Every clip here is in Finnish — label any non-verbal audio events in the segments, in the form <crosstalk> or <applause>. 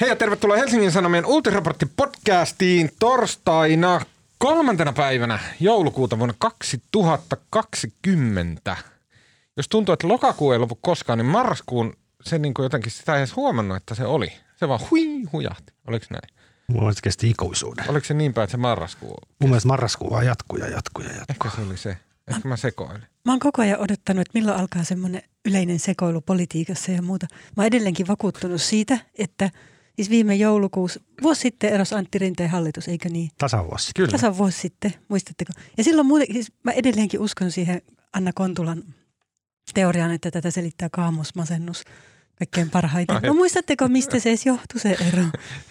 Hei ja tervetuloa Helsingin Sanomien Uutiraportti-podcastiin torstaina kolmantena päivänä joulukuuta vuonna 2020. Jos tuntuu, että lokakuu ei lopu koskaan, niin marraskuun se niin kuin jotenkin sitä ei edes huomannut, että se oli. Se vaan hui huijahti. Oliko näin? Mun mielestä kesti ikuisuuden. Oliko se niin päin, että se marraskuu? Mun mielestä marraskuu vaan jatkuu ja jatkuu ja jatkuu. Ehkä se oli se. Ehkä mä sekoilen. Mä oon koko ajan odottanut, että milloin alkaa semmoinen yleinen sekoilu politiikassa ja muuta. Mä oon edelleenkin vakuuttunut siitä, että siis viime joulukuussa, vuosi sitten erosi Antti Rinteen hallitus, eikö niin? Tasan vuosi. Kyllä. Tasan vuosi sitten, muistatteko? Ja silloin muuten, siis mä edelleenkin uskon siihen Anna Kontulan teoriaan, että tätä selittää kaamosmasennus kaikkein parhaiten. No muistatteko, mistä se edes johtui se ero?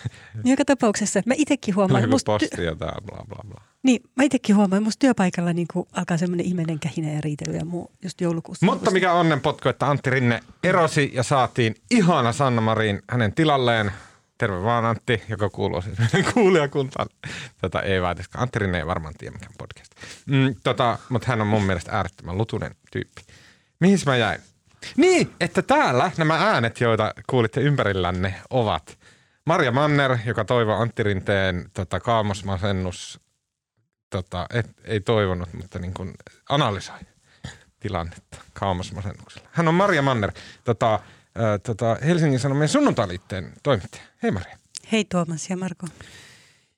<laughs> Joka tapauksessa mä itsekin huomaan, musta, posti ja tää bla bla bla. niin, mä itsekin huomaan, että musta työpaikalla niin alkaa semmoinen ihmeinen kähinä ja riitely ja muu just joulukuussa. Mutta mikä onnenpotku, että Antti Rinne erosi ja saatiin ihana Sanna Marin hänen tilalleen. Terve vaan Antti, joka kuuluu siis meidän kuulijakuntaan. Tätä ei väitäisi. Antti Rinne ei varmaan tiedä mikään podcast. Mm, tota, mutta hän on mun mielestä äärettömän lutunen tyyppi. Mihin mä jäin? Niin, että täällä nämä äänet, joita kuulitte ympärillänne, ovat Marja Manner, joka toivoo Antti Rinteen tota, kaamosmasennus, tota, et, ei toivonut, mutta niin kuin analysoi tilannetta kaamosmasennuksella. Hän on Marja Manner, tota, ä, tota, Helsingin Sanomien sunnuntailiitteen toimittaja. Hei Marja. Hei Tuomas ja Marko.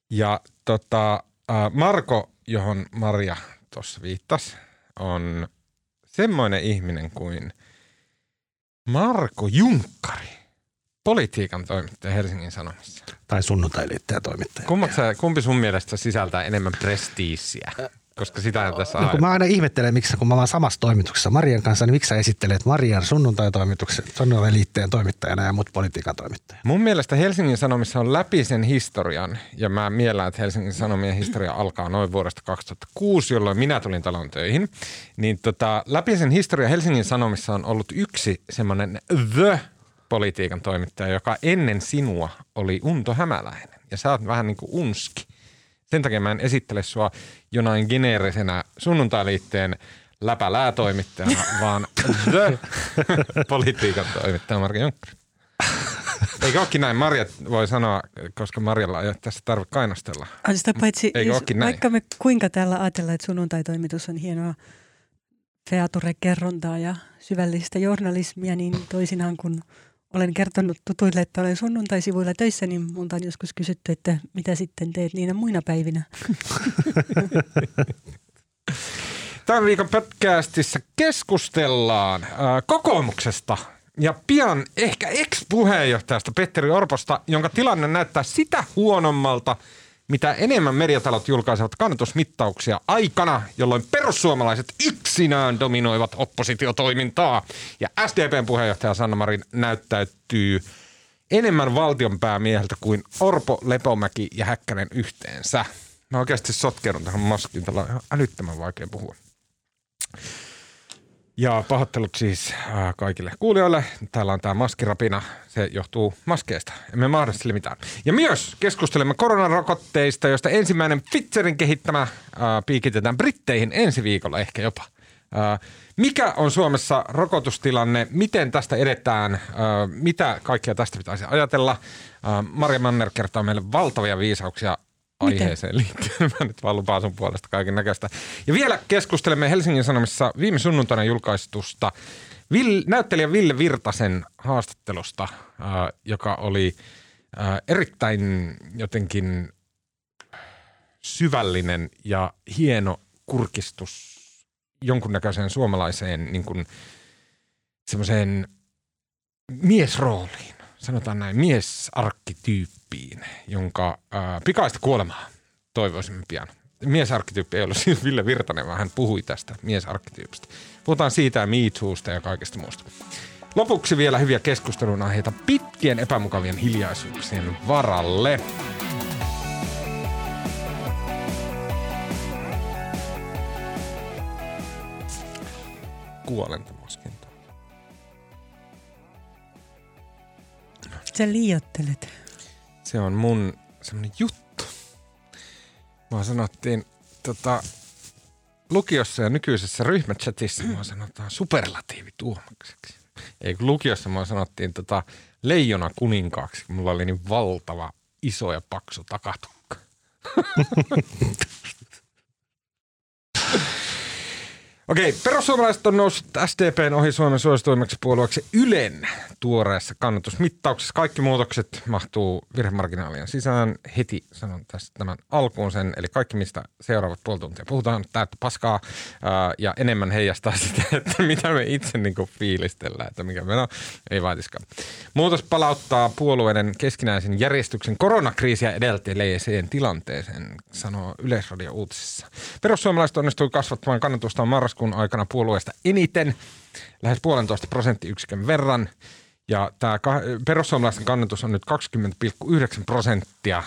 Ja tota, ä, Marko, johon Marja tuossa viittasi, on semmoinen ihminen kuin Marko Junkkari, politiikan toimittaja Helsingin Sanomissa. Tai sunnuntailiittäjä toimittaja. Kummat sä, kumpi sun mielestä sisältää enemmän prestiisiä? Koska sitä tässä No, kun mä aina ihmettelen, miksi kun mä olen samassa toimituksessa Marian kanssa, niin miksi sä esittelet Marian sunnuntai-toimituksen, sunnuntailiitteen toimittajana ja mut politiikan toimittaja? Mun mielestä Helsingin Sanomissa on läpi sen historian, ja mä miellän, että Helsingin Sanomien historia alkaa noin vuodesta 2006, jolloin minä tulin talon töihin. Niin tota, läpi sen historia Helsingin Sanomissa on ollut yksi semmoinen the politiikan toimittaja, joka ennen sinua oli Unto Hämäläinen. Ja sä oot vähän niin kuin unski. Sen takia mä en esittele sua jonain geneerisenä sunnuntailiitteen läpäläätoimittajana, <laughs> vaan the politiikan toimittaja Marko Junkkari. Eikö olekin näin? Marja voi sanoa, koska Marjalla ei tässä tarve kainastella. On sitä paitsi, Eikö jos, näin? vaikka me kuinka täällä ajatellaan, että sunnuntai-toimitus on hienoa feature-kerrontaa ja syvällistä journalismia, niin toisinaan kun olen kertonut tutuille, että olen sunnuntaisivuilla töissä, niin multa on joskus kysytty, että mitä sitten teet niinä muina päivinä. <laughs> Tämän viikon podcastissa keskustellaan äh, kokoomuksesta ja pian ehkä ex-puheenjohtajasta Petteri Orposta, jonka tilanne näyttää sitä huonommalta, mitä enemmän mediatalot julkaisevat kannatusmittauksia aikana, jolloin perussuomalaiset yksinään dominoivat oppositiotoimintaa. Ja SDPn puheenjohtaja Sanna Marin näyttäytyy enemmän valtionpäämieheltä kuin Orpo, Lepomäki ja Häkkänen yhteensä. Mä oikeasti sotkeudun tähän maskiin, tällä on ihan älyttömän vaikea puhua. Ja pahoittelut siis äh, kaikille kuulijoille. Täällä on tämä maskirapina. Se johtuu maskeista. Emme mahdollisesti mitään. Ja myös keskustelemme koronarokotteista, joista ensimmäinen Pfizerin kehittämä äh, piikitetään Britteihin ensi viikolla ehkä jopa. Äh, mikä on Suomessa rokotustilanne? Miten tästä edetään? Äh, mitä kaikkea tästä pitäisi ajatella? Äh, Marja Manner kertoo meille valtavia viisauksia? Aiheeseen liittyen. <laughs> Mä nyt vaan lupaan sun puolesta kaiken näköistä. Ja vielä keskustelemme Helsingin Sanomissa viime sunnuntaina julkaistusta Vill, näyttelijä Ville Virtasen haastattelusta, äh, joka oli äh, erittäin jotenkin syvällinen ja hieno kurkistus jonkunnäköiseen suomalaiseen niin kuin, semmoiseen miesrooliin, sanotaan näin, miesarkkityyppiin, jonka ää, pikaista kuolemaa toivoisimme pian. Miesarkkityyppi ei ollut siis Ville Virtanen, vaan hän puhui tästä miesarkkityypistä. Puhutaan siitä MeToosta ja kaikesta muusta. Lopuksi vielä hyviä keskustelun aiheita pitkien epämukavien hiljaisuuksien varalle. Kuolentamoskin. Sä liiottelet. Se on mun semmonen juttu. Mua sanottiin tota, lukiossa ja nykyisessä ryhmächatissa mua sanotaan superlatiivituomakseksi. Ei kun lukiossa mua sanottiin tota leijona kuninkaaksi, kun mulla oli niin valtava iso ja paksu takatukka. <laughs> Okei, perussuomalaiset on noussut SDPn ohi Suomen suosituimmaksi puolueeksi Ylen tuoreessa kannatusmittauksessa. Kaikki muutokset mahtuu virhemarginaalien sisään. Heti sanon tästä tämän alkuun sen, eli kaikki mistä seuraavat puoli tuntia puhutaan täyttä paskaa ää, ja enemmän heijastaa sitä, <laughs> että mitä me itse niinku fiilistellään, että mikä on, ei vaatiskaan. Muutos palauttaa puolueiden keskinäisen järjestyksen koronakriisiä edeltäjäleeseen tilanteeseen, sanoo Yleisradio uutisissa. Perussuomalaiset onnistui kasvattamaan kannatustaan marraskuun aikana puolueesta eniten, lähes puolentoista prosenttiyksikön verran. Ja tämä perussuomalaisten kannatus on nyt 20,9 prosenttia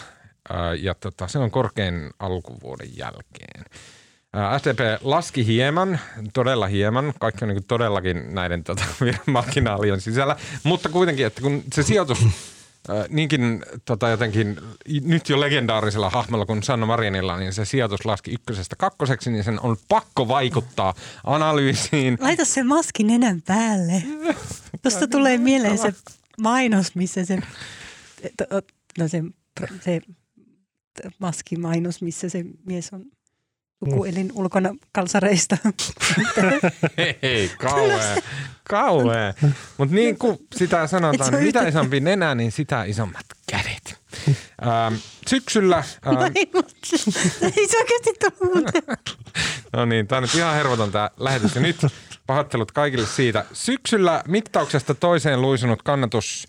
ja tota, se on korkein alkuvuoden jälkeen. SDP laski hieman, todella hieman, kaikki on niin todellakin näiden tota, <laughs> marginaalien sisällä, mutta kuitenkin, että kun se sijoitus niinkin tota, jotenkin nyt jo legendaarisella hahmolla kuin Sanna Marinilla, niin se sijoitus laski ykkösestä kakkoseksi, niin sen on pakko vaikuttaa analyysiin. Laita se maski nenän päälle. Tuosta tulee mieleen se mainos, missä se, no se, se maskimainos, missä se mies on sukuelin ulkona kalsareista. <laughs> Ei, kauhea, kauhea. Mutta niin kuin sitä sanotaan, on mitä isompi nenä, niin sitä isommat kädet. Ähm, syksyllä, ähm, Ei, mutta- ei se oikeasti <laughs> no niin, tämä on nyt ihan hervoton tämä lähetys. Ja nyt pahoittelut kaikille siitä. Syksyllä mittauksesta toiseen luisunut kannatus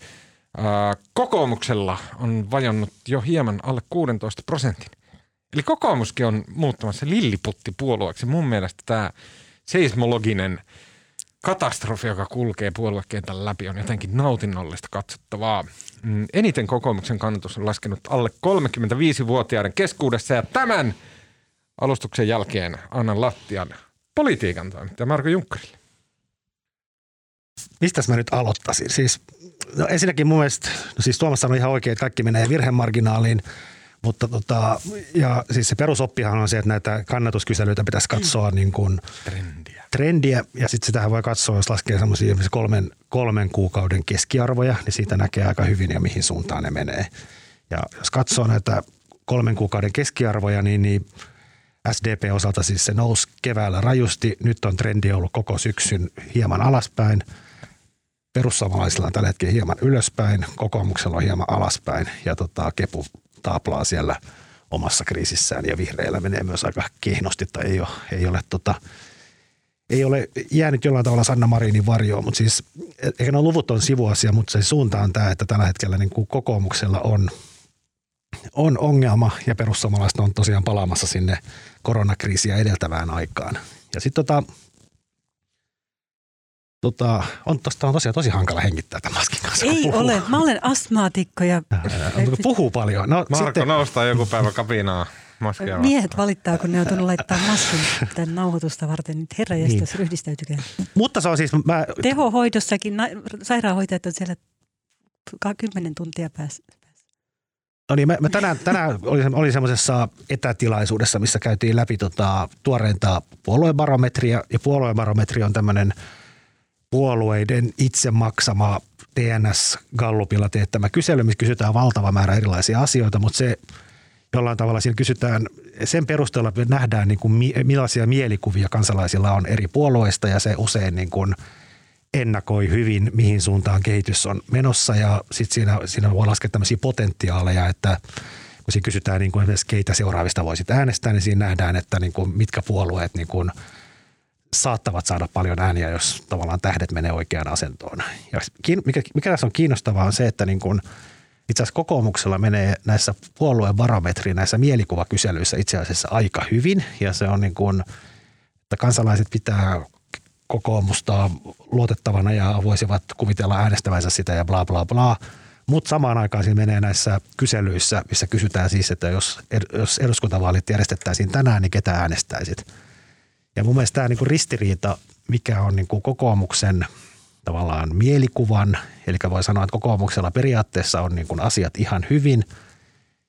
äh, kokoomuksella on vajonnut jo hieman alle 16 prosentin. Eli kokoomuskin on muuttamassa lilliputtipuolueeksi. Mun mielestä tämä seismologinen katastrofi, joka kulkee puoluekentän läpi, on jotenkin nautinnollista katsottavaa. Mm, Eniten kokoomuksen kannatus on laskenut alle 35-vuotiaiden keskuudessa ja tämän alustuksen jälkeen annan lattian politiikan toimittaja Marko Junkkarille. Mistäs mä nyt aloittaisin? Siis, no ensinnäkin mun mielestä, no siis Tuomas sanoi ihan oikein, että kaikki menee virhemarginaaliin, mutta tota, ja siis se perusoppihan on se, että näitä kannatuskyselyitä pitäisi katsoa niin kuin Trendiä. trendiä ja sitten sitähän voi katsoa, jos laskee semmoisia kolmen, kolmen kuukauden keskiarvoja, niin siitä näkee aika hyvin ja mihin suuntaan ne menee. Ja jos katsoo näitä kolmen kuukauden keskiarvoja, niin, niin SDP osalta siis se nousi keväällä rajusti. Nyt on trendi ollut koko syksyn hieman alaspäin. Perussuomalaisilla on tällä hetkellä hieman ylöspäin, kokoomuksella on hieman alaspäin ja tota, Kepu taaplaa siellä omassa kriisissään ja vihreillä menee myös aika kehnosti tai ei ole, ei ole tota, ei ole jäänyt jollain tavalla Sanna Marinin varjoon, mutta siis eikä nuo luvut on sivuasia, mutta se suunta on tämä, että tällä hetkellä niin kuin kokoomuksella on, on ongelma ja perussuomalaiset on tosiaan palaamassa sinne koronakriisiä edeltävään aikaan. Ja sitten tota, tota, on, tosta on tosiaan tosi hankala hengittää tämän maskin kanssa. Ei puhuu. ole. Mä olen astmaatikko ja Puhuu paljon. No, Marko sitten, noustaa joku päivä kapinaa maskia miehet valittaa, kun ne on tullut laittaa maskin tämän nauhoitusta varten. Nyt herra Niin. niin. ryhdistäytykää. mutta se on siis, mä, Tehohoidossakin na- sairaanhoitajat on siellä ka- kymmenen tuntia päässä. No niin, mä, mä tänään, tänään olin, olin semmoisessa etätilaisuudessa, missä käytiin läpi tota, tuoreinta puoluebarometria. Ja puoluebarometri on tämmöinen puolueiden itse maksama TNS Gallupilla teettämä kysely, missä kysytään valtava määrä erilaisia asioita, mutta se jollain tavalla siinä kysytään, sen perusteella nähdään niin kuin, mi- millaisia mielikuvia kansalaisilla on eri puolueista ja se usein niin kuin ennakoi hyvin, mihin suuntaan kehitys on menossa ja sitten siinä, siinä voi laskea tämmöisiä potentiaaleja, että kun siinä kysytään niin kuin keitä seuraavista voisit äänestää, niin siinä nähdään, että niin kuin mitkä puolueet niin kuin saattavat saada paljon ääniä, jos tavallaan tähdet menee oikeaan asentoon. Ja mikä, mikä tässä on kiinnostavaa on se, että niin kuin itse asiassa kokoomuksella menee näissä puolueen barometriin, näissä mielikuvakyselyissä itse asiassa aika hyvin. Ja se on niin kuin, että kansalaiset pitää kokoomusta luotettavana ja voisivat kuvitella äänestävänsä sitä ja bla bla bla. Mutta samaan aikaan siinä menee näissä kyselyissä, missä kysytään siis, että jos, jos eduskuntavaalit järjestettäisiin tänään, niin ketä äänestäisit? Ja mun mielestä tämä niinku ristiriita, mikä on niinku kokoomuksen tavallaan mielikuvan, eli voi sanoa, että kokoomuksella periaatteessa on niinku asiat ihan hyvin,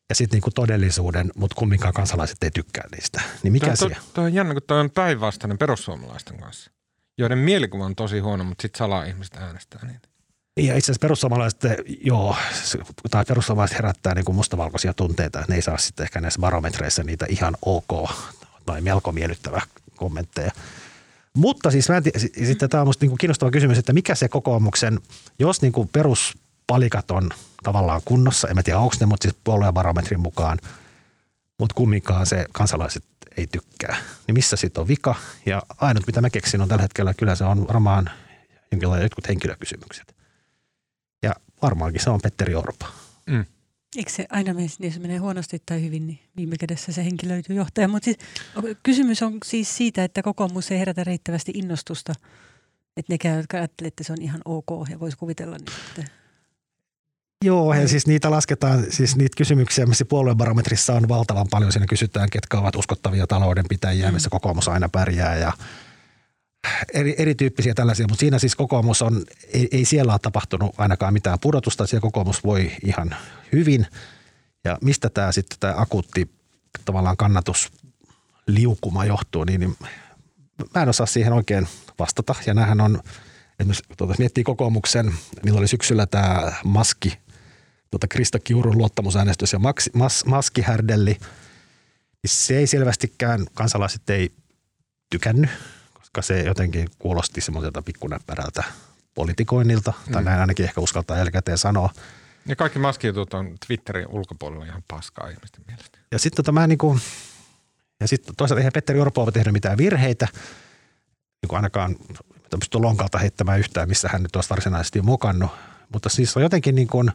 ja sitten niinku todellisuuden, mutta kumminkaan kansalaiset ei tykkää niistä. Niin mikä siellä? toi on jännä, kun toi on päinvastainen perussuomalaisten kanssa. joiden mielikuva on tosi huono, mutta sitten salaa ihmiset äänestää niitä. Ja itse asiassa perussuomalaiset, joo, tai perussuomalaiset herättää niin kuin mustavalkoisia tunteita, että ne ei saa sitten ehkä näissä barometreissä niitä ihan ok tai melko miellyttävää kommentteja. Mutta siis mä en, sitten tämä on minusta niin kiinnostava kysymys, että mikä se kokoomuksen, jos niin kuin peruspalikat on tavallaan kunnossa, en mä tiedä onko ne, mutta siis puoluebarometrin mukaan, mutta kumminkaan se kansalaiset ei tykkää, niin missä sitten on vika? Ja ainut mitä mä keksin on tällä hetkellä, kyllä se on varmaan jonkinlainen jotkut henkilökysymykset. Ja varmaankin se on Petteri Orpo. Mm. Eikö se aina mene, niin se menee huonosti tai hyvin, niin viime kädessä se henki löytyy johtaja. Mutta siis, kysymys on siis siitä, että kokoomus ei herätä riittävästi innostusta. Että nekään, jotka ajattelee, että se on ihan ok ja voisi kuvitella niin, että Joo, ja siis niitä lasketaan, siis niitä kysymyksiä, missä puoluebarometrissa on valtavan paljon. Siinä kysytään, ketkä ovat uskottavia taloudenpitäjiä, mm. missä kokoomus aina pärjää ja eri, erityyppisiä tällaisia, mutta siinä siis kokoomus on, ei, ei siellä ole tapahtunut ainakaan mitään pudotusta, siellä kokoomus voi ihan hyvin. Ja mistä tämä sitten tämä akuutti tavallaan kannatusliukuma johtuu, niin, niin mä en osaa siihen oikein vastata. Ja näähän on, esimerkiksi tuota, miettii kokoomuksen, niillä oli syksyllä tämä maski, tuota Krista Kiurun luottamusäänestys ja mas, mas, maskihärdelli, niin se ei selvästikään, kansalaiset ei tykännyt koska se jotenkin kuulosti semmoiselta pikkunäppärältä politikoinnilta, tai mm. näin ainakin ehkä uskaltaa jälkikäteen sanoa. Ja kaikki maskijutut on Twitterin ulkopuolella ihan paskaa ihmisten mielestä. Ja sitten tota mä niinku, ja sitten toisaalta eihän Petteri Orpo ole tehnyt mitään virheitä, niin kuin ainakaan pysty lonkalta heittämään yhtään, missä hän nyt olisi varsinaisesti mukannut. Mutta siis on jotenkin niin kuin,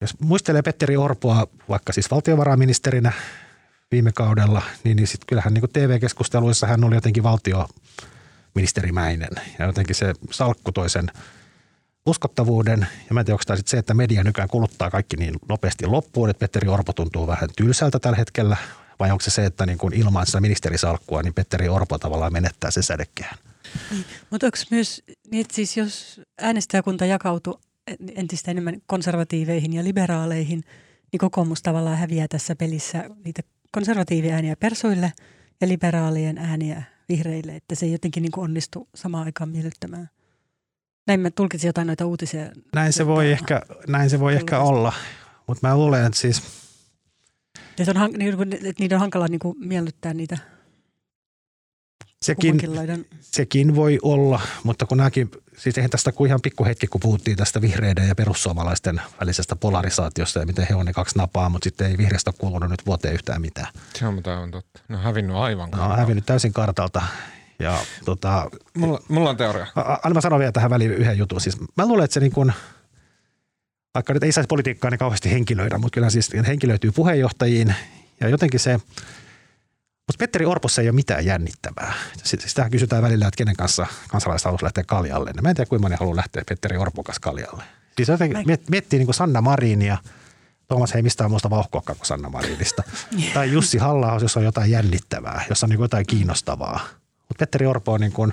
jos muistelee Petteri Orpoa vaikka siis valtiovarainministerinä, viime kaudella, niin, niin sitten kyllähän niin TV-keskusteluissa hän oli jotenkin valtioministerimäinen. Ja jotenkin se salkku toi sen uskottavuuden. Ja mä en tiedä, onko tämä sitten se, että media nykyään kuluttaa kaikki niin nopeasti loppuun, että Petteri Orpo tuntuu vähän tylsältä tällä hetkellä. Vai onko se se, että niin ilman sitä ministerisalkkua, niin Petteri Orpo tavallaan menettää sen sädekkeen? Niin. Mutta onko myös niin, siis jos äänestäjäkunta jakautuu entistä enemmän konservatiiveihin ja liberaaleihin, niin kokoomus tavallaan häviää tässä pelissä niitä konservatiiviääniä persuille ja liberaalien ääniä vihreille, että se ei jotenkin niin kuin onnistu samaan aikaan miellyttämään. Näin mä tulkitsin jotain noita uutisia. Näin se voi, ehkä, näin se voi ehkä olla, mutta mä luulen, että siis... Että, on, että niiden on hankala niin kuin miellyttää niitä Sekin, sekin voi olla, mutta kun nämäkin, siis eihän tästä kuin ihan pikkuhetki, kun puhuttiin tästä vihreiden ja perussuomalaisten välisestä polarisaatiosta ja miten he on ne kaksi napaa, mutta sitten ei vihreästä kuulunut nyt vuoteen yhtään mitään. Se on on totta. Ne on hävinnyt aivan kartalta. No, on hävinnyt täysin kartalta. Ja, tota, mulla, mulla on teoria. Aina mä sanon vielä tähän väliin yhden jutun. Siis mä luulen, että se niin kuin, vaikka nyt ei saisi politiikkaa niin kauheasti henkilöidä, mutta kyllä siis henkilöityy puheenjohtajiin ja jotenkin se – mutta Petteri Orpossa ei ole mitään jännittävää. Sitä kysytään välillä, että kenen kanssa kansalaiset haluaisi lähteä kaljalle. Mä en tiedä, kuinka moni haluaa lähteä Petteri Orpon kanssa kaljalle. Siis miet, miettii niin kuin Sanna Marinia, Tuomas ei mistään muusta vauhkoakaan kuin Sanna Marinista. <laughs> tai Jussi halla jos on jotain jännittävää, jos on niin kuin jotain kiinnostavaa. Mutta Petteri Orpo on niin kuin,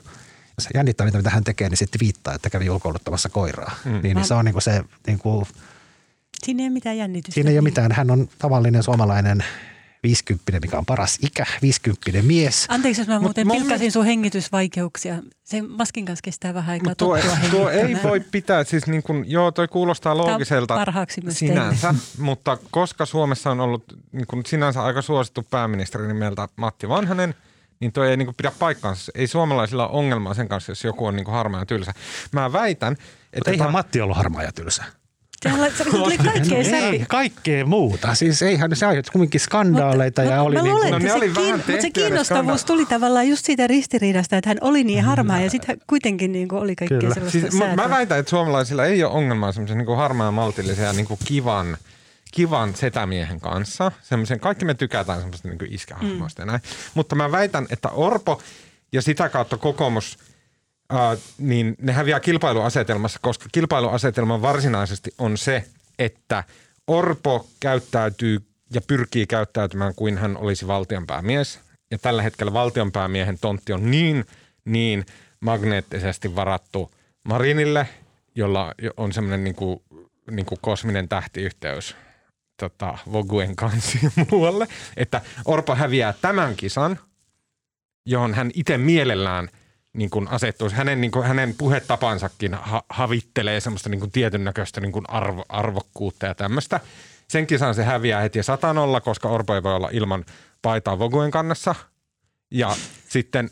jos jännittää mitä hän tekee, niin sitten viittaa, että kävi ulkoiluttamassa koiraa. Mm. Niin, niin se on niin kuin se... Niin kuin, Siinä ei ole mitään jännitystä. Siinä ei ole mitään. Hän on tavallinen suomalainen 50, mikä on paras ikä, 50 mies. Anteeksi, jos mä muuten Mut pilkasin sun hengitysvaikeuksia. Sen maskin kanssa kestää vähän aikaa tuo, tuo ei voi pitää, siis niin kuin, joo toi kuulostaa loogiselta sinänsä, teille. <laughs> mutta koska Suomessa on ollut niin kuin sinänsä aika suosittu pääministeri nimeltä Matti Vanhanen, niin toi ei niin kuin pidä paikkaansa. Ei suomalaisilla ole ongelmaa sen kanssa, jos joku on niin kuin harmaa ja tylsä. Mä väitän, että... Mutta eihän ta- Matti ollut harmaa ja tylsä. Se tuli <laughs> kaikkea no, ei, kaikkea muuta. Siis eihän se aiheutti kumminkin skandaaleita. Mutta, ja oli niin kuin, no, oli se, kiin, mutta se kiinnostavuus tuli tavallaan just siitä ristiriidasta, että hän oli niin harmaa ja sitten kuitenkin niin kuin oli kaikkea Kyllä. sellaista siis, Mä väitän, että suomalaisilla ei ole ongelmaa semmoisen niin harmaan maltillisen ja niin kuin kivan kivan setämiehen kanssa. Semmoisen, kaikki me tykätään semmoista niin iskähahmoista mm. näin. Mutta mä väitän, että Orpo ja sitä kautta kokoomus – niin ne häviää kilpailuasetelmassa, koska kilpailuasetelma varsinaisesti on se, että Orpo käyttäytyy ja pyrkii käyttäytymään kuin hän olisi valtionpäämies. Ja tällä hetkellä valtionpäämiehen tontti on niin, niin magneettisesti varattu Marinille, jolla on semmoinen niin kuin, niin kuin kosminen tähtiyhteys tota, Voguen kanssa <laughs> muualle, että Orpo häviää tämän kisan, johon hän itse mielellään – niin kuin asettuisi. Hänen, niin kuin, hänen puhetapansakin ha- havittelee semmoista niin kuin tietyn näköistä niin kuin arvo, arvokkuutta ja tämmöistä. Sen kisan se häviää heti satanolla, koska Orpo ei voi olla ilman paitaa Voguen kannassa. Ja sitten,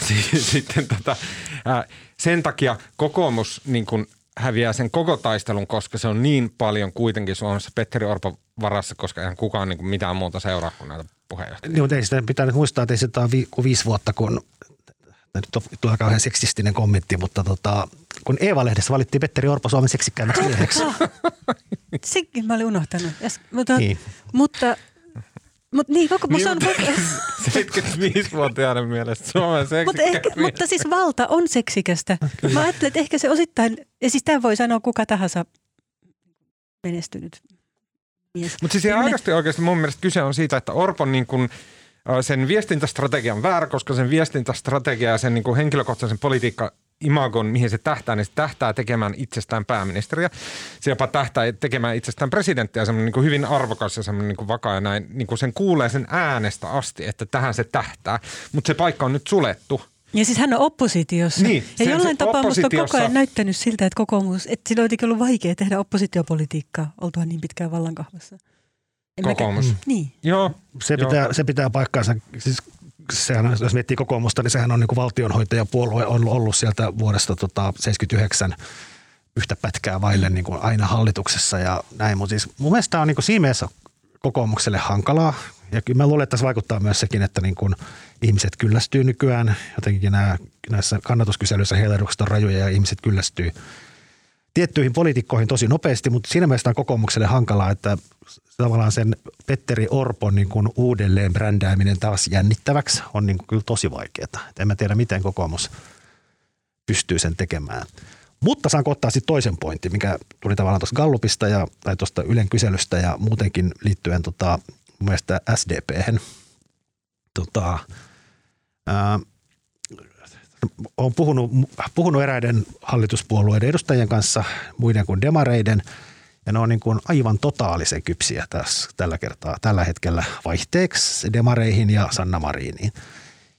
<laughs> sitten tota, ää, sen takia kokoomus niin kuin häviää sen koko taistelun, koska se on niin paljon kuitenkin Suomessa Petteri Orpo varassa, koska eihän kukaan niin kuin mitään muuta seuraa kuin näitä puheenjohtajia. Niin, mutta ei sitä pitää muistaa, että ei sitä ole vi- viisi vuotta, kun nyt tulee kauhean seksistinen kommentti, mutta tota, kun Eeva-lehdessä valittiin Petteri Orpo Suomen seksikkäimmäksi mieheksi. <laughs> Senkin mä olin unohtanut. Yes, mutta, Niin. mutta, mutta niin, koko, se on, mutta 75-vuotiaiden <laughs> mielestä Suomen mutta, ehkä, mutta siis valta on seksikästä. Mä ajattelen, että ehkä se osittain, ja siis tämä voi sanoa kuka tahansa menestynyt mies. Mutta siis ihan aidosti oikeasti mun mielestä kyse on siitä, että Orpon niin kuin, ö, sen viestintästrategia on väärä, koska sen viestintästrategia ja sen niin kuin henkilökohtaisen politiikka imagon, mihin se tähtää, niin se tähtää tekemään itsestään pääministeriä. Se jopa tähtää tekemään itsestään presidenttiä, semmoinen niin kuin hyvin arvokas ja semmoinen niin kuin vakaa ja näin. Niin kuin sen kuulee sen äänestä asti, että tähän se tähtää. Mutta se paikka on nyt sulettu. Ja siis hän on oppositiossa. Niin, ja jollain tapaa musta on koko ajan näyttänyt siltä, että kokoomus, että sillä on ollut vaikea tehdä oppositiopolitiikkaa oltua niin pitkään vallankahvassa. En mäkään- Kokoomus. Niin. Joo. Se Joo. pitää, se pitää paikkaansa. Siis sehän, on- jos miettii kokoomusta, niin sehän on niin kuin valtionhoitajapuolue on ollut sieltä vuodesta tota 79 yhtä pätkää vaille niin kuin aina hallituksessa ja näin. Mutta siis mun mielestä tämä on niin kuin siinä mielessä kokoomukselle hankalaa. Ja kyllä mä luulen, että tässä vaikuttaa myös sekin, että niin kuin ihmiset kyllästyy nykyään. Jotenkin nämä, näissä kannatuskyselyissä heilahdukset on rajuja ja ihmiset kyllästyy tiettyihin poliitikkoihin tosi nopeasti, mutta siinä mielessä on kokoomukselle hankalaa, että tavallaan sen Petteri Orpon niin kuin uudelleen brändääminen taas jännittäväksi on niin kuin kyllä tosi vaikeaa. En mä tiedä, miten kokoomus pystyy sen tekemään. Mutta saan ottaa sitten toisen pointin, mikä tuli tavallaan tuosta Gallupista ja, tai tuosta Ylen kyselystä ja muutenkin liittyen tota, mun mielestä SDPhen. Tota, ää, olen puhunut, puhunut eräiden hallituspuolueiden edustajien kanssa, muiden kuin demareiden, ja ne on niin kuin aivan totaalisen kypsiä tässä, tällä kertaa, tällä hetkellä vaihteeksi demareihin ja Sanna Mariniin.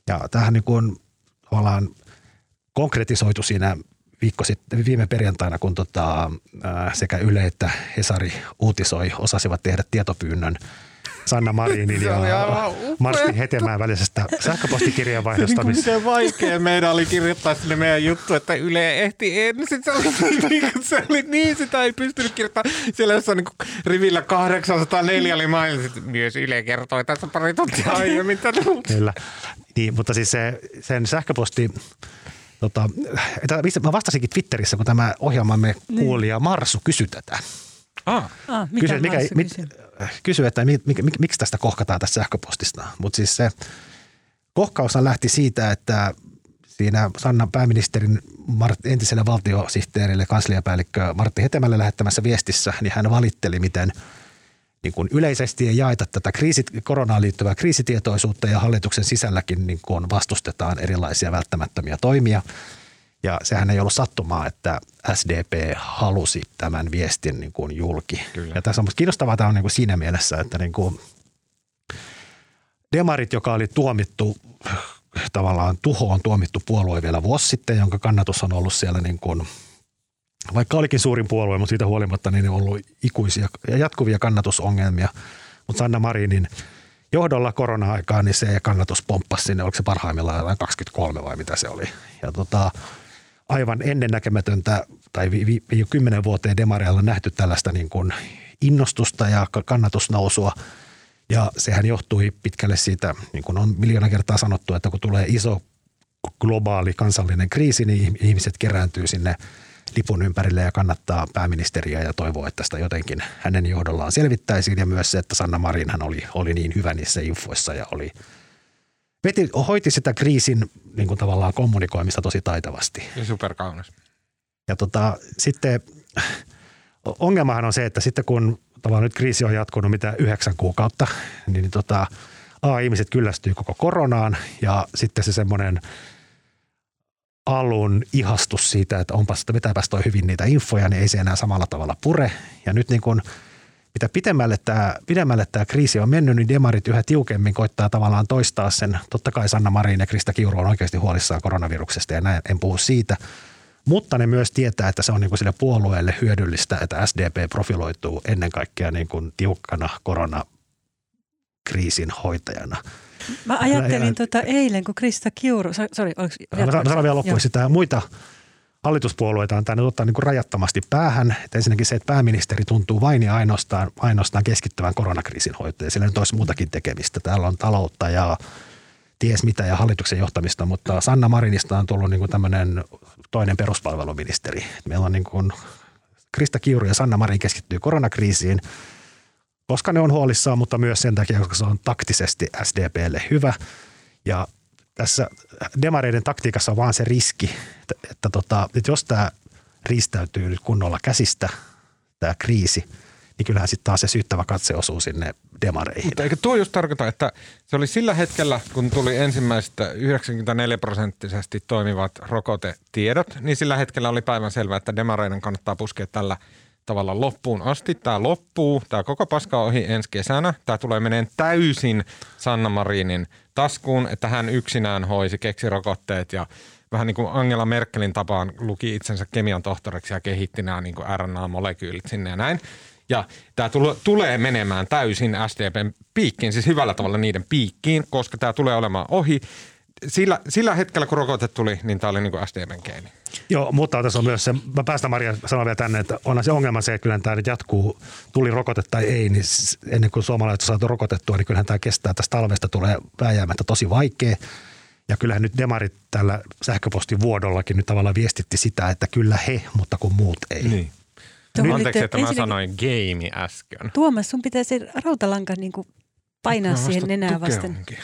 Ja tähän niin kuin tavallaan konkretisoitu siinä viikko sitten, viime perjantaina, kun tota, sekä Yle että Hesari uutisoi, osasivat tehdä tietopyynnön Sanna Marinin ja. Martti Hetemäen välisestä sähköpostikirjeenvaihdosta. Niin kuin missä- miten vaikea meidän oli kirjoittaa sinne meidän juttu, että Yle ehti ensin. Se oli, <laughs> niin, se oli niin, sitä ei pystynyt kirjoittamaan. Siellä jossain niin kuin rivillä 804 oli mainitsi, myös Yle kertoi tässä pari tuntia aiemmin tänne. Kyllä. Niin, mutta siis se, sen sähköposti, tota, että mistä- mä vastasinkin Twitterissä, kun tämä ohjelmamme kuulija Marsu kysyi tätä. Ah, Ah, mikä Kysyi, mikä, Marsu mit, kysyi? kysyi, että mi, mi, mi, miksi tästä kohkataan tästä sähköpostista. Mutta siis se kohkaushan lähti siitä, että siinä Sanna pääministerin Mart, entiselle valtiosihteerille, kansliapäällikkö Martti Hetemälle lähettämässä viestissä, niin hän valitteli, miten niin kuin yleisesti ei jaeta tätä kriisit, koronaan liittyvää kriisitietoisuutta ja hallituksen sisälläkin niin kuin vastustetaan erilaisia välttämättömiä toimia. Ja sehän ei ollut sattumaa, että SDP halusi tämän viestin niin kuin julki. Kyllä. Ja tässä on kiinnostavaa tämä on niin kuin siinä mielessä, että niin kuin Demarit, joka oli tuomittu tavallaan tuhoon tuomittu puolue vielä vuosi sitten, jonka kannatus on ollut siellä niin kuin, vaikka olikin suurin puolue, mutta siitä huolimatta niin on ollut ikuisia ja jatkuvia kannatusongelmia. Mutta Sanna Marinin johdolla korona-aikaan, niin se kannatus pomppasi sinne, oliko se parhaimmillaan jotain 23 vai mitä se oli. Ja tota, aivan ennennäkemätöntä, tai vi, vi, kymmenen vuoteen demareilla nähty tällaista niin kuin innostusta ja ka- kannatusnousua. Ja sehän johtui pitkälle siitä, niin kuin on miljoona kertaa sanottu, että kun tulee iso globaali kansallinen kriisi, niin ihmiset kerääntyy sinne lipun ympärille ja kannattaa pääministeriä ja toivoo, että sitä jotenkin hänen johdollaan selvittäisiin. Ja myös se, että Sanna Marin hän oli, oli niin hyvä niissä infoissa ja oli, veti, hoiti sitä kriisin niin kuin tavallaan kommunikoimista tosi taitavasti. ja superkaunis. Ja tota, sitten ongelmahan on se, että sitten kun tavallaan nyt kriisi on jatkunut mitä yhdeksän kuukautta, niin, tota, A, ihmiset kyllästyy koko koronaan ja sitten se semmoinen alun ihastus siitä, että onpas, että vetäpäs toi hyvin niitä infoja, niin ei se enää samalla tavalla pure. Ja nyt niin kun mitä pitemmälle tämä, pidemmälle tämä kriisi on mennyt, niin demarit yhä tiukemmin koittaa tavallaan toistaa sen. Totta kai Sanna Marin ja Krista Kiuru on oikeasti huolissaan koronaviruksesta ja näin, en puhu siitä. Mutta ne myös tietää, että se on niin kuin sille puolueelle hyödyllistä, että SDP profiloituu ennen kaikkea niin kuin tiukkana koronakriisin hoitajana. Mä ajattelin ja, tota eilen, kun Krista Kiuru, sori, oliko Mä sanon vielä loppuun sitä muita hallituspuolueita on tainnut ottaa niin rajattomasti päähän. Että ensinnäkin se, että pääministeri tuntuu vain ja ainoastaan, ainoastaan keskittyvän koronakriisin hoitoon. Sillä nyt olisi muutakin tekemistä. Täällä on taloutta ja ties mitä ja hallituksen johtamista, mutta Sanna Marinista on tullut niin tämmöinen toinen peruspalveluministeri. Meillä on niin kuin Krista Kiuru ja Sanna Marin keskittyy koronakriisiin, koska ne on huolissaan, mutta myös sen takia, koska se on taktisesti SDPlle hyvä. Ja tässä demareiden taktiikassa on vaan se riski, että, että, tota, että jos tämä riistäytyy nyt kunnolla käsistä, tämä kriisi, niin kyllähän sitten taas se syyttävä katse osuu sinne demareihin. Mutta eikö tuo just tarkoita, että se oli sillä hetkellä, kun tuli ensimmäistä 94 prosenttisesti toimivat rokotetiedot, niin sillä hetkellä oli päivän selvää, että demareiden kannattaa puskea tällä tavalla loppuun asti. Tämä loppuu, tämä koko paska ohi ensi kesänä. Tämä tulee meneen täysin Sanna Marinin taskuun, että hän yksinään hoisi, keksi rokotteet ja vähän niin kuin Angela Merkelin tapaan luki itsensä kemian tohtoriksi ja kehitti nämä niin RNA-molekyylit sinne ja näin. Ja tämä tulee menemään täysin SDPn piikkiin, siis hyvällä tavalla niiden piikkiin, koska tämä tulee olemaan ohi. Sillä, sillä hetkellä, kun rokote tuli, niin tämä oli niin kuin SDPn keini. Joo, mutta tässä on myös se, mä päästän Maria sanoa vielä tänne, että onhan se ongelma se, että kyllähän tämä nyt jatkuu, tuli rokote tai ei, niin ennen kuin suomalaiset on saatu rokotettua, niin kyllähän tämä kestää, tästä talvesta tulee vääjäämättä tosi vaikea. Ja kyllähän nyt demarit tällä sähköpostivuodollakin nyt tavallaan viestitti sitä, että kyllä he, mutta kun muut ei. Niin. Nyt, Anteeksi, että mä sanoin game äsken. Tuomas, sun pitää se rautalanka niin kuin painaa siihen nenää vasten. Onkin.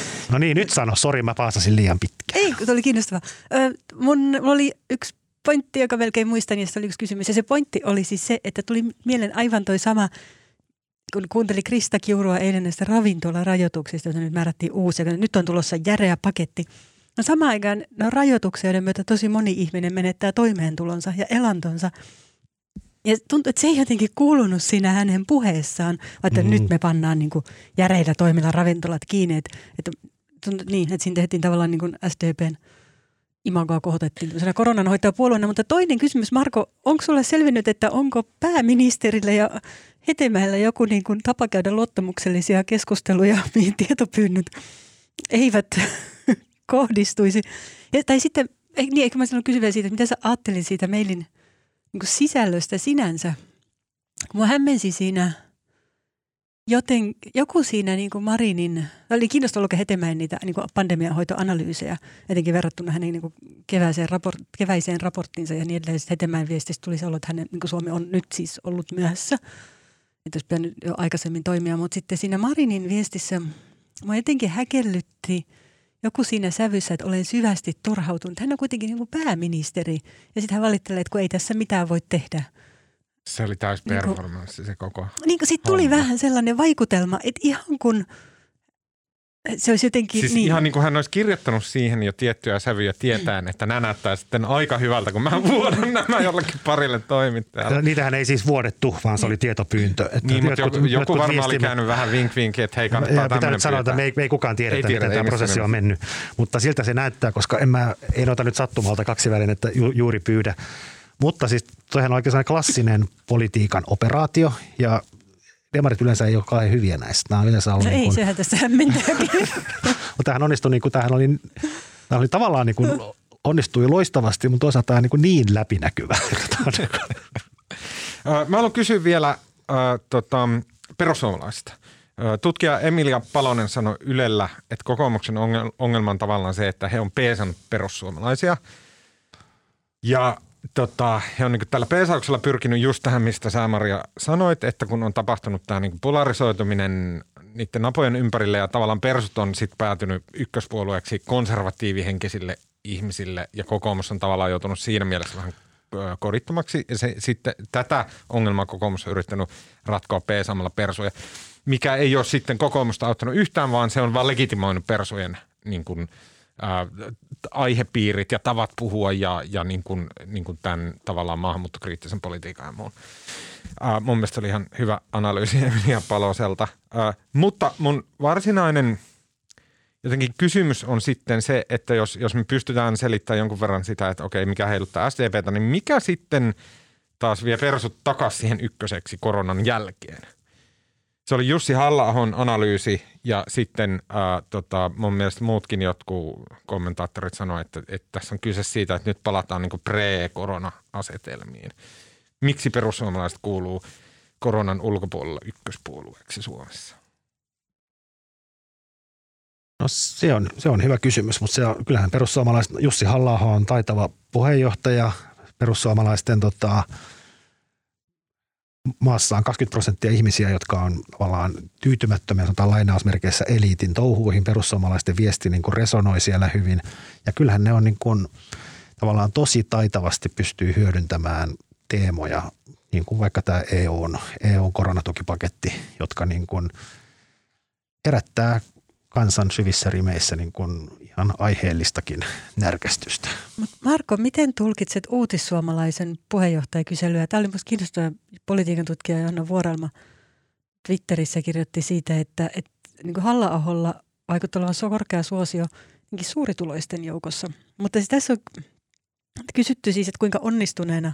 <laughs> No niin, nyt sano. Sori, mä paasasin liian pitkään. Ei, se oli kiinnostava. Ö, mun, mulla oli yksi pointti, joka melkein muistan, ja se oli yksi kysymys. Ja se pointti oli siis se, että tuli mieleen aivan toi sama, kun kuunteli Krista Kiurua eilen näistä ravintolarajoituksista, joita nyt määrättiin uusia. Nyt on tulossa järeä paketti. No samaan aikaan ne on rajoituksia, joiden myötä tosi moni ihminen menettää toimeentulonsa ja elantonsa. Ja tuntuu, että se ei jotenkin kuulunut siinä hänen puheessaan, että mm. nyt me pannaan niin kuin järeillä toimilla ravintolat kiinni. Että, että tuntui, niin, että siinä tehtiin tavallaan niin kuin SDPn imagoa kohotettiin koronan puolueena. Mutta toinen kysymys, Marko, onko sulle selvinnyt, että onko pääministerille ja Hetemäellä joku niin kuin tapa käydä luottamuksellisia keskusteluja, <laughs> mihin tietopyynnöt eivät <laughs> kohdistuisi? Ja, tai sitten, niin, eikö mä sanonut kysyä siitä, että mitä sä ajattelin siitä kuin sisällöstä sinänsä. Mua hämmensi siinä joten, joku siinä niin kuin Marinin, oli kiinnostavaa lukea Hetemäen niitä niin kuin etenkin verrattuna hänen niin kuin keväiseen, raport, keväiseen raporttiinsa ja niin edelleen. Hetemäen viestistä tuli se ollut, että hänen, niin kuin Suomi on nyt siis ollut myöhässä, että olisi pitänyt jo aikaisemmin toimia. Mutta sitten siinä Marinin viestissä mua jotenkin häkellytti – joku siinä sävyssä, että olen syvästi turhautunut. Hän on kuitenkin niin kuin pääministeri ja sitten hän valittelee, että kun ei tässä mitään voi tehdä. Se oli täys performanssi niin se koko Niin kuin sitten tuli vähän sellainen vaikutelma, että ihan kun – se olisi jotenkin siis niin. ihan niin kuin hän olisi kirjoittanut siihen jo tiettyjä sävyjä tietäen, että nämä näyttää sitten aika hyvältä, kun mä vuodan nämä jollekin parille toimittajalle. Niitähän ei siis vuodettu, vaan se oli tietopyyntö. Että niin, mutta joku, joku varmaan oli käynyt vähän vink vink, että hei kannattaa Pitää nyt sanoa, että me ei, me ei kukaan tiedä, tiedä miten tämä prosessi on mennyt. Mutta siltä se näyttää, koska en mä, en ota nyt sattumalta kaksi että ju, juuri pyydä. Mutta siis toihan on oikein klassinen politiikan operaatio ja demarit yleensä ei ole kauhean hyviä näistä. Nämä on yleensä ollut no niin ei, kun... sehän tässä hämmentääkin. mutta tämähän onnistui, niin kuin, tämähän oli, tämähän oli tavallaan niin kuin, onnistui loistavasti, mutta toisaalta tämä niin, kuin niin läpinäkyvä. <laughs> Mä haluan kysyä vielä äh, tota, perussuomalaisista. Tutkija Emilia Palonen sanoi Ylellä, että kokoomuksen ongelma on tavallaan se, että he on peesannut perussuomalaisia. Ja tota, he on niin tällä peesauksella pyrkinyt just tähän, mistä sä Maria sanoit, että kun on tapahtunut tämä niin polarisoituminen niiden napojen ympärille ja tavallaan persut on sitten päätynyt ykköspuolueeksi konservatiivihenkisille ihmisille ja kokoomus on tavallaan joutunut siinä mielessä vähän kodittomaksi. Ja se, sitten tätä ongelmaa kokoomus on yrittänyt ratkoa peesaamalla persuja, mikä ei ole sitten kokoomusta auttanut yhtään, vaan se on vaan legitimoinut persujen niin kuin, ää, aihepiirit ja tavat puhua ja, ja niin kuin, niin kuin tämän tavallaan maahanmuuttokriittisen politiikan ja muun. Ää, mun mielestä oli ihan hyvä analyysi <laughs> Emilia Paloselta. Ää, mutta mun varsinainen jotenkin kysymys on sitten se, että jos, jos me pystytään selittämään jonkun verran sitä, että okei, mikä heiluttaa SDPtä, niin mikä sitten taas vie persut takaisin siihen ykköseksi koronan jälkeen? Se oli Jussi halla analyysi ja sitten ää, tota, mun mielestä muutkin jotkut kommentaattorit sanoivat, että, että tässä on kyse siitä, että nyt palataan niin pre-korona-asetelmiin. Miksi perussuomalaiset kuuluu koronan ulkopuolella ykköspuolueeksi Suomessa? No se on, se on hyvä kysymys, mutta se on, kyllähän perussuomalaiset, Jussi halla on taitava puheenjohtaja, perussuomalaisten tota, maassa on 20 prosenttia ihmisiä, jotka on tavallaan tyytymättömiä, sanotaan lainausmerkeissä eliitin touhuihin. Perussuomalaisten viesti niin kuin resonoi siellä hyvin. Ja kyllähän ne on niin kuin, tavallaan tosi taitavasti pystyy hyödyntämään teemoja, niin kuin vaikka tämä EUn, EUn koronatukipaketti, jotka niin kuin herättää kansan syvissä rimeissä niin kuin ihan aiheellistakin närkästystä. Marko, miten tulkitset uutissuomalaisen puheenjohtajakyselyä? Tämä oli minusta kiinnostava politiikan tutkija Johanna Vuorelma Twitterissä kirjoitti siitä, että, että niin Halla-aholla vaikuttaa olevan korkea suosio suurituloisten joukossa. Mutta siis tässä on kysytty siis, että kuinka onnistuneena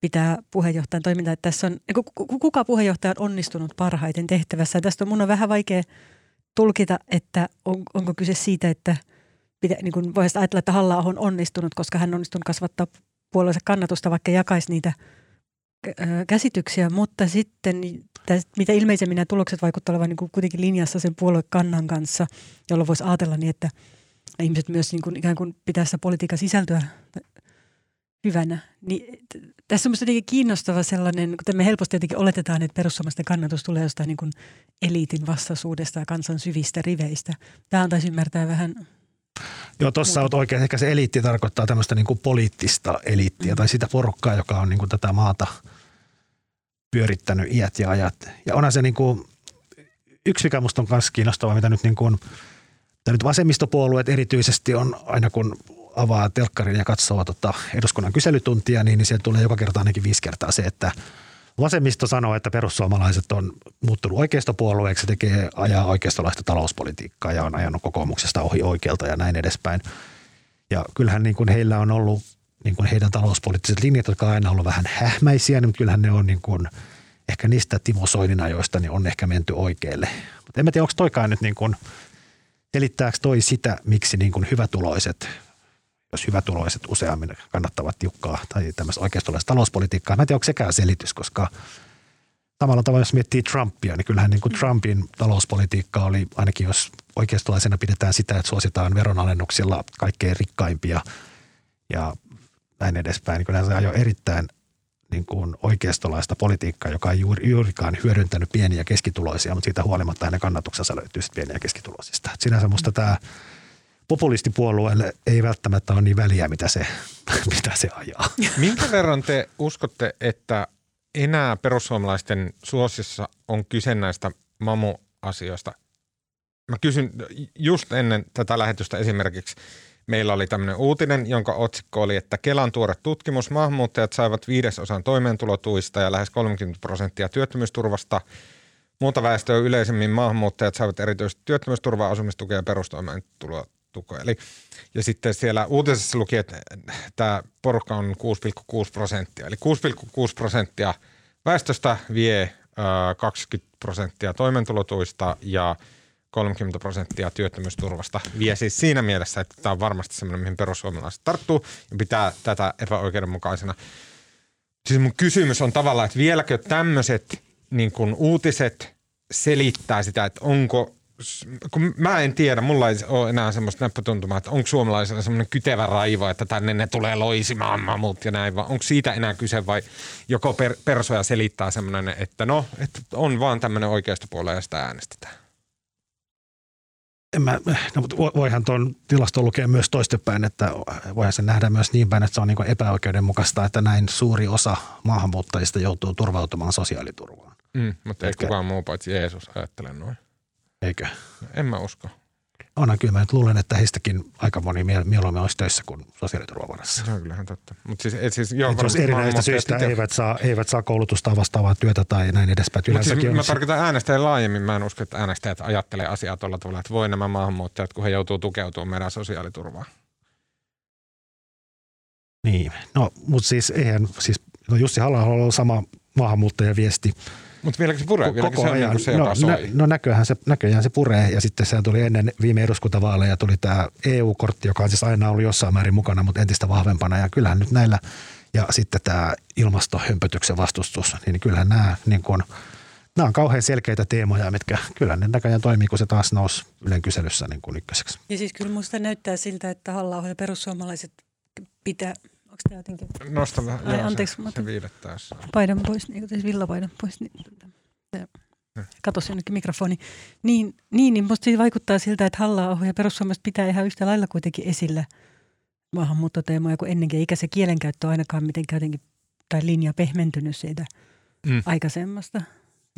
pitää puheenjohtajan toimintaa. Että tässä on, kuka puheenjohtaja on onnistunut parhaiten tehtävässä. Tästä on mun on vähän vaikea tulkita, että on, onko kyse siitä, että pitä, niin kuin voisi ajatella, että halla on onnistunut, koska hän on onnistunut kasvattaa puolueensa kannatusta, vaikka jakaisi niitä käsityksiä, mutta sitten mitä ilmeisemmin nämä tulokset vaikuttavat olevan niin kuitenkin linjassa sen puoluekannan kanssa, jolloin voisi ajatella niin, että ihmiset myös niin kuin ikään kuin pitää sitä politiikan sisältöä hyvänä. Niin, tässä on minusta kiinnostava sellainen, kun me helposti jotenkin oletetaan, että perussuomalaisten kannatus tulee jostain niin kuin eliitin vastaisuudesta ja kansan syvistä riveistä. Tämä antaisi ymmärtää vähän Joo, tuossa olet oikein. Ehkä se eliitti tarkoittaa tämmöistä niin kuin poliittista eliittiä tai sitä porukkaa, joka on niin kuin tätä maata pyörittänyt iät ja ajat. Ja onhan se niin kuin, yksi mikä minusta on myös kiinnostavaa, mitä nyt, niin kuin, mitä nyt vasemmistopuolueet erityisesti on aina kun avaa telkkarin ja katsoo tota eduskunnan kyselytuntia, niin, niin sieltä tulee joka kerta ainakin viisi kertaa se, että vasemmisto sanoo, että perussuomalaiset on muuttunut oikeistopuolueeksi, tekee ajaa oikeistolaista talouspolitiikkaa ja on ajanut kokoomuksesta ohi oikealta ja näin edespäin. Ja kyllähän niin kuin heillä on ollut niin kuin heidän talouspoliittiset linjat, jotka on aina ollut vähän hähmäisiä, niin kyllähän ne on niin kuin, ehkä niistä Timo Soinin ajoista niin on ehkä menty oikealle. Mutta en mä tiedä, onko toikaan nyt niin kuin, selittääkö toi sitä, miksi niin kuin hyvätuloiset jos hyvätuloiset useammin kannattavat tiukkaa tai tämmöistä oikeistolaista talouspolitiikkaa. Mä en tiedä, onko sekään selitys, koska samalla tavalla, jos miettii Trumpia, niin kyllähän niin kuin Trumpin talouspolitiikka oli, ainakin jos oikeistolaisena pidetään sitä, että suositaan veronalennuksilla kaikkein rikkaimpia ja näin edespäin, niin kyllähän se ajoi erittäin niin kuin oikeistolaista politiikkaa, joka ei juuri, juurikaan hyödyntänyt pieniä ja keskituloisia, mutta siitä huolimatta hänen kannatuksensa löytyy pieniä ja keskituloisista. sinänsä musta tämä populistipuolueelle ei välttämättä ole niin väliä, mitä se, <laughs> mitä se ajaa. Minkä verran te uskotte, että enää perussuomalaisten suosissa on kyse näistä mamu-asioista? Mä kysyn just ennen tätä lähetystä esimerkiksi, meillä oli tämmöinen uutinen, jonka otsikko oli, että Kelan tuore tutkimus, maahanmuuttajat saivat viidesosan toimeentulotuista ja lähes 30 prosenttia työttömyysturvasta. Muuta väestöä yleisemmin maahanmuuttajat saivat erityisesti työttömyysturvaa, asumistukea ja perustoimeentuloa tukea. Eli, ja sitten siellä uutisessa luki, että tämä porukka on 6,6 prosenttia. Eli 6,6 prosenttia väestöstä vie 20 prosenttia toimeentulotuista ja 30 prosenttia työttömyysturvasta vie siis siinä mielessä, että tämä on varmasti semmoinen, mihin perussuomalaiset tarttuu ja pitää tätä epäoikeudenmukaisena. Siis mun kysymys on tavallaan, että vieläkö tämmöiset niin uutiset selittää sitä, että onko kun mä en tiedä, mulla ei ole enää semmoista näppötuntumaa, että onko suomalaisilla semmoinen kytevä raivo, että tänne ne tulee loisimaan mamut ja näin, vai onko siitä enää kyse vai joko per, persoja selittää semmoinen, että no, että on vaan tämmöinen oikeasta puolella ja sitä äänestetään. En mä, no, voihan tuon tilaston lukea myös toistepäin, että voihan se nähdä myös niin päin, että se on niin epäoikeudenmukaista, että näin suuri osa maahanmuuttajista joutuu turvautumaan sosiaaliturvaan. Mm, mutta ei kukaan muu paitsi Jeesus ajattele noin. Eikö? En mä usko. Onhan kyllä, mä nyt luulen, että heistäkin aika moni miel- mieluummin olisi töissä kuin sosiaaliturvavarassa. Se on kyllähän totta. Mutta siis, et siis, joo, Et jos erinäistä syistä itse- eivät saa, eivät saa koulutusta vastaavaa työtä tai näin edespäin. Mutta siis on mä tarkoitan äänestäjä laajemmin. Mä en usko, että äänestäjät ajattelee asiaa tuolla tavalla, että voi nämä maahanmuuttajat, kun he joutuu tukeutumaan meidän sosiaaliturvaan. Niin, no mutta siis eihän, siis no Jussi halla on sama maahanmuuttajaviesti Mutta vieläkö se puree? Vieläkö koko se on ajan. niin se, no, nä, no näköjään, se, näköjään se puree ja sitten sehän tuli ennen viime eduskuntavaaleja tuli tämä EU-kortti, joka on siis aina ollut jossain määrin mukana, mutta entistä vahvempana ja kyllähän nyt näillä ja sitten tämä ilmastohömpötyksen vastustus, niin kyllähän nämä niin kuin, nämä on kauhean selkeitä teemoja, mitkä kyllä ne näköjään toimii, kun se taas nousi Ylen kyselyssä niin kuin ykköseksi. Ja siis kyllä musta näyttää siltä, että halla ja perussuomalaiset pitää, onko tämä jotenkin Nosta vähän. Ai, joo, anteeksi, se, mä se viilettää paidan pois, niin siis villapaidan pois, niin se- katosi jonnekin mikrofoni. Niin, niin, niin musta siitä vaikuttaa siltä, että halla ja perussuomalaiset pitää ihan yhtä lailla kuitenkin esillä maahanmuuttoteemoja kuin ennenkin, eikä se kielenkäyttö ainakaan mitenkään jotenkin, tai linja pehmentynyt siitä Mm. aikaisemmasta.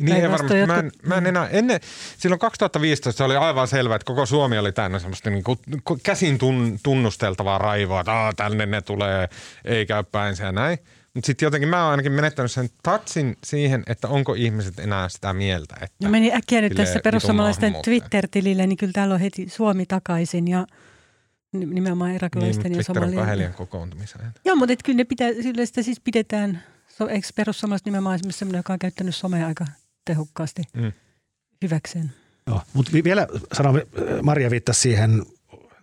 Niin ei varmasti. Mä en, jotkut- mä en enää, ennen, silloin 2015 se oli aivan selvä, että koko Suomi oli täynnä semmoista niin kuin, käsin tun, tunnusteltavaa raivoa, että tänne ne tulee, ei käy päin se ja näin. Mutta sitten jotenkin mä oon ainakin menettänyt sen touchin siihen, että onko ihmiset enää sitä mieltä. Että No meni äkkiä nyt tässä vitun perussuomalaisten. Twitter-tilille, niin kyllä täällä on heti Suomi takaisin ja ni- nimenomaan niin, irakilaisten ja Twitter on somalien. kahelian kokoontumiseen. Joo, mutta et kyllä ne pitää, sillä sitä siis pidetään, so, eikö perussuomalaiset nimenomaan esimerkiksi sellainen, joka on käyttänyt somea aika tehokkaasti Mm. hyväkseen. Joo, mutta vielä sanon, Maria viittasi siihen,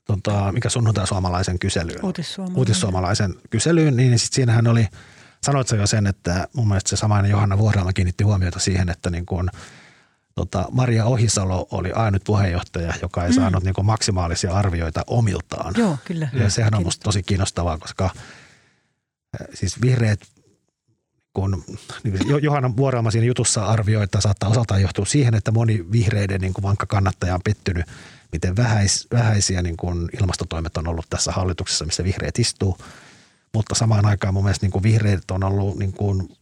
tota, mikä sunnuntai suomalaisen kyselyyn. Uutissuomalainen. uutissuomalaisen kyselyyn, niin sit siinähän oli, sanoit sä jo sen, että mun mielestä se samainen Johanna Vuorelma kiinnitti huomiota siihen, että niin kuin, tota, Maria Ohisalo oli ainut puheenjohtaja, joka ei mm. saanut niin kuin maksimaalisia arvioita omiltaan. Joo, kyllä. Ja sehän on musta tosi kiinnostavaa, koska äh, siis vihreät, kun niin Johanna Vuorelma siinä jutussa arvioi, että saattaa osaltaan johtua siihen, että moni vihreiden niin kuin vankka kannattaja on pettynyt, miten vähäis, vähäisiä niin kuin ilmastotoimet on ollut tässä hallituksessa, missä vihreät istuu. Mutta samaan aikaan mun mielestä niin kuin vihreät on ollut niin kuin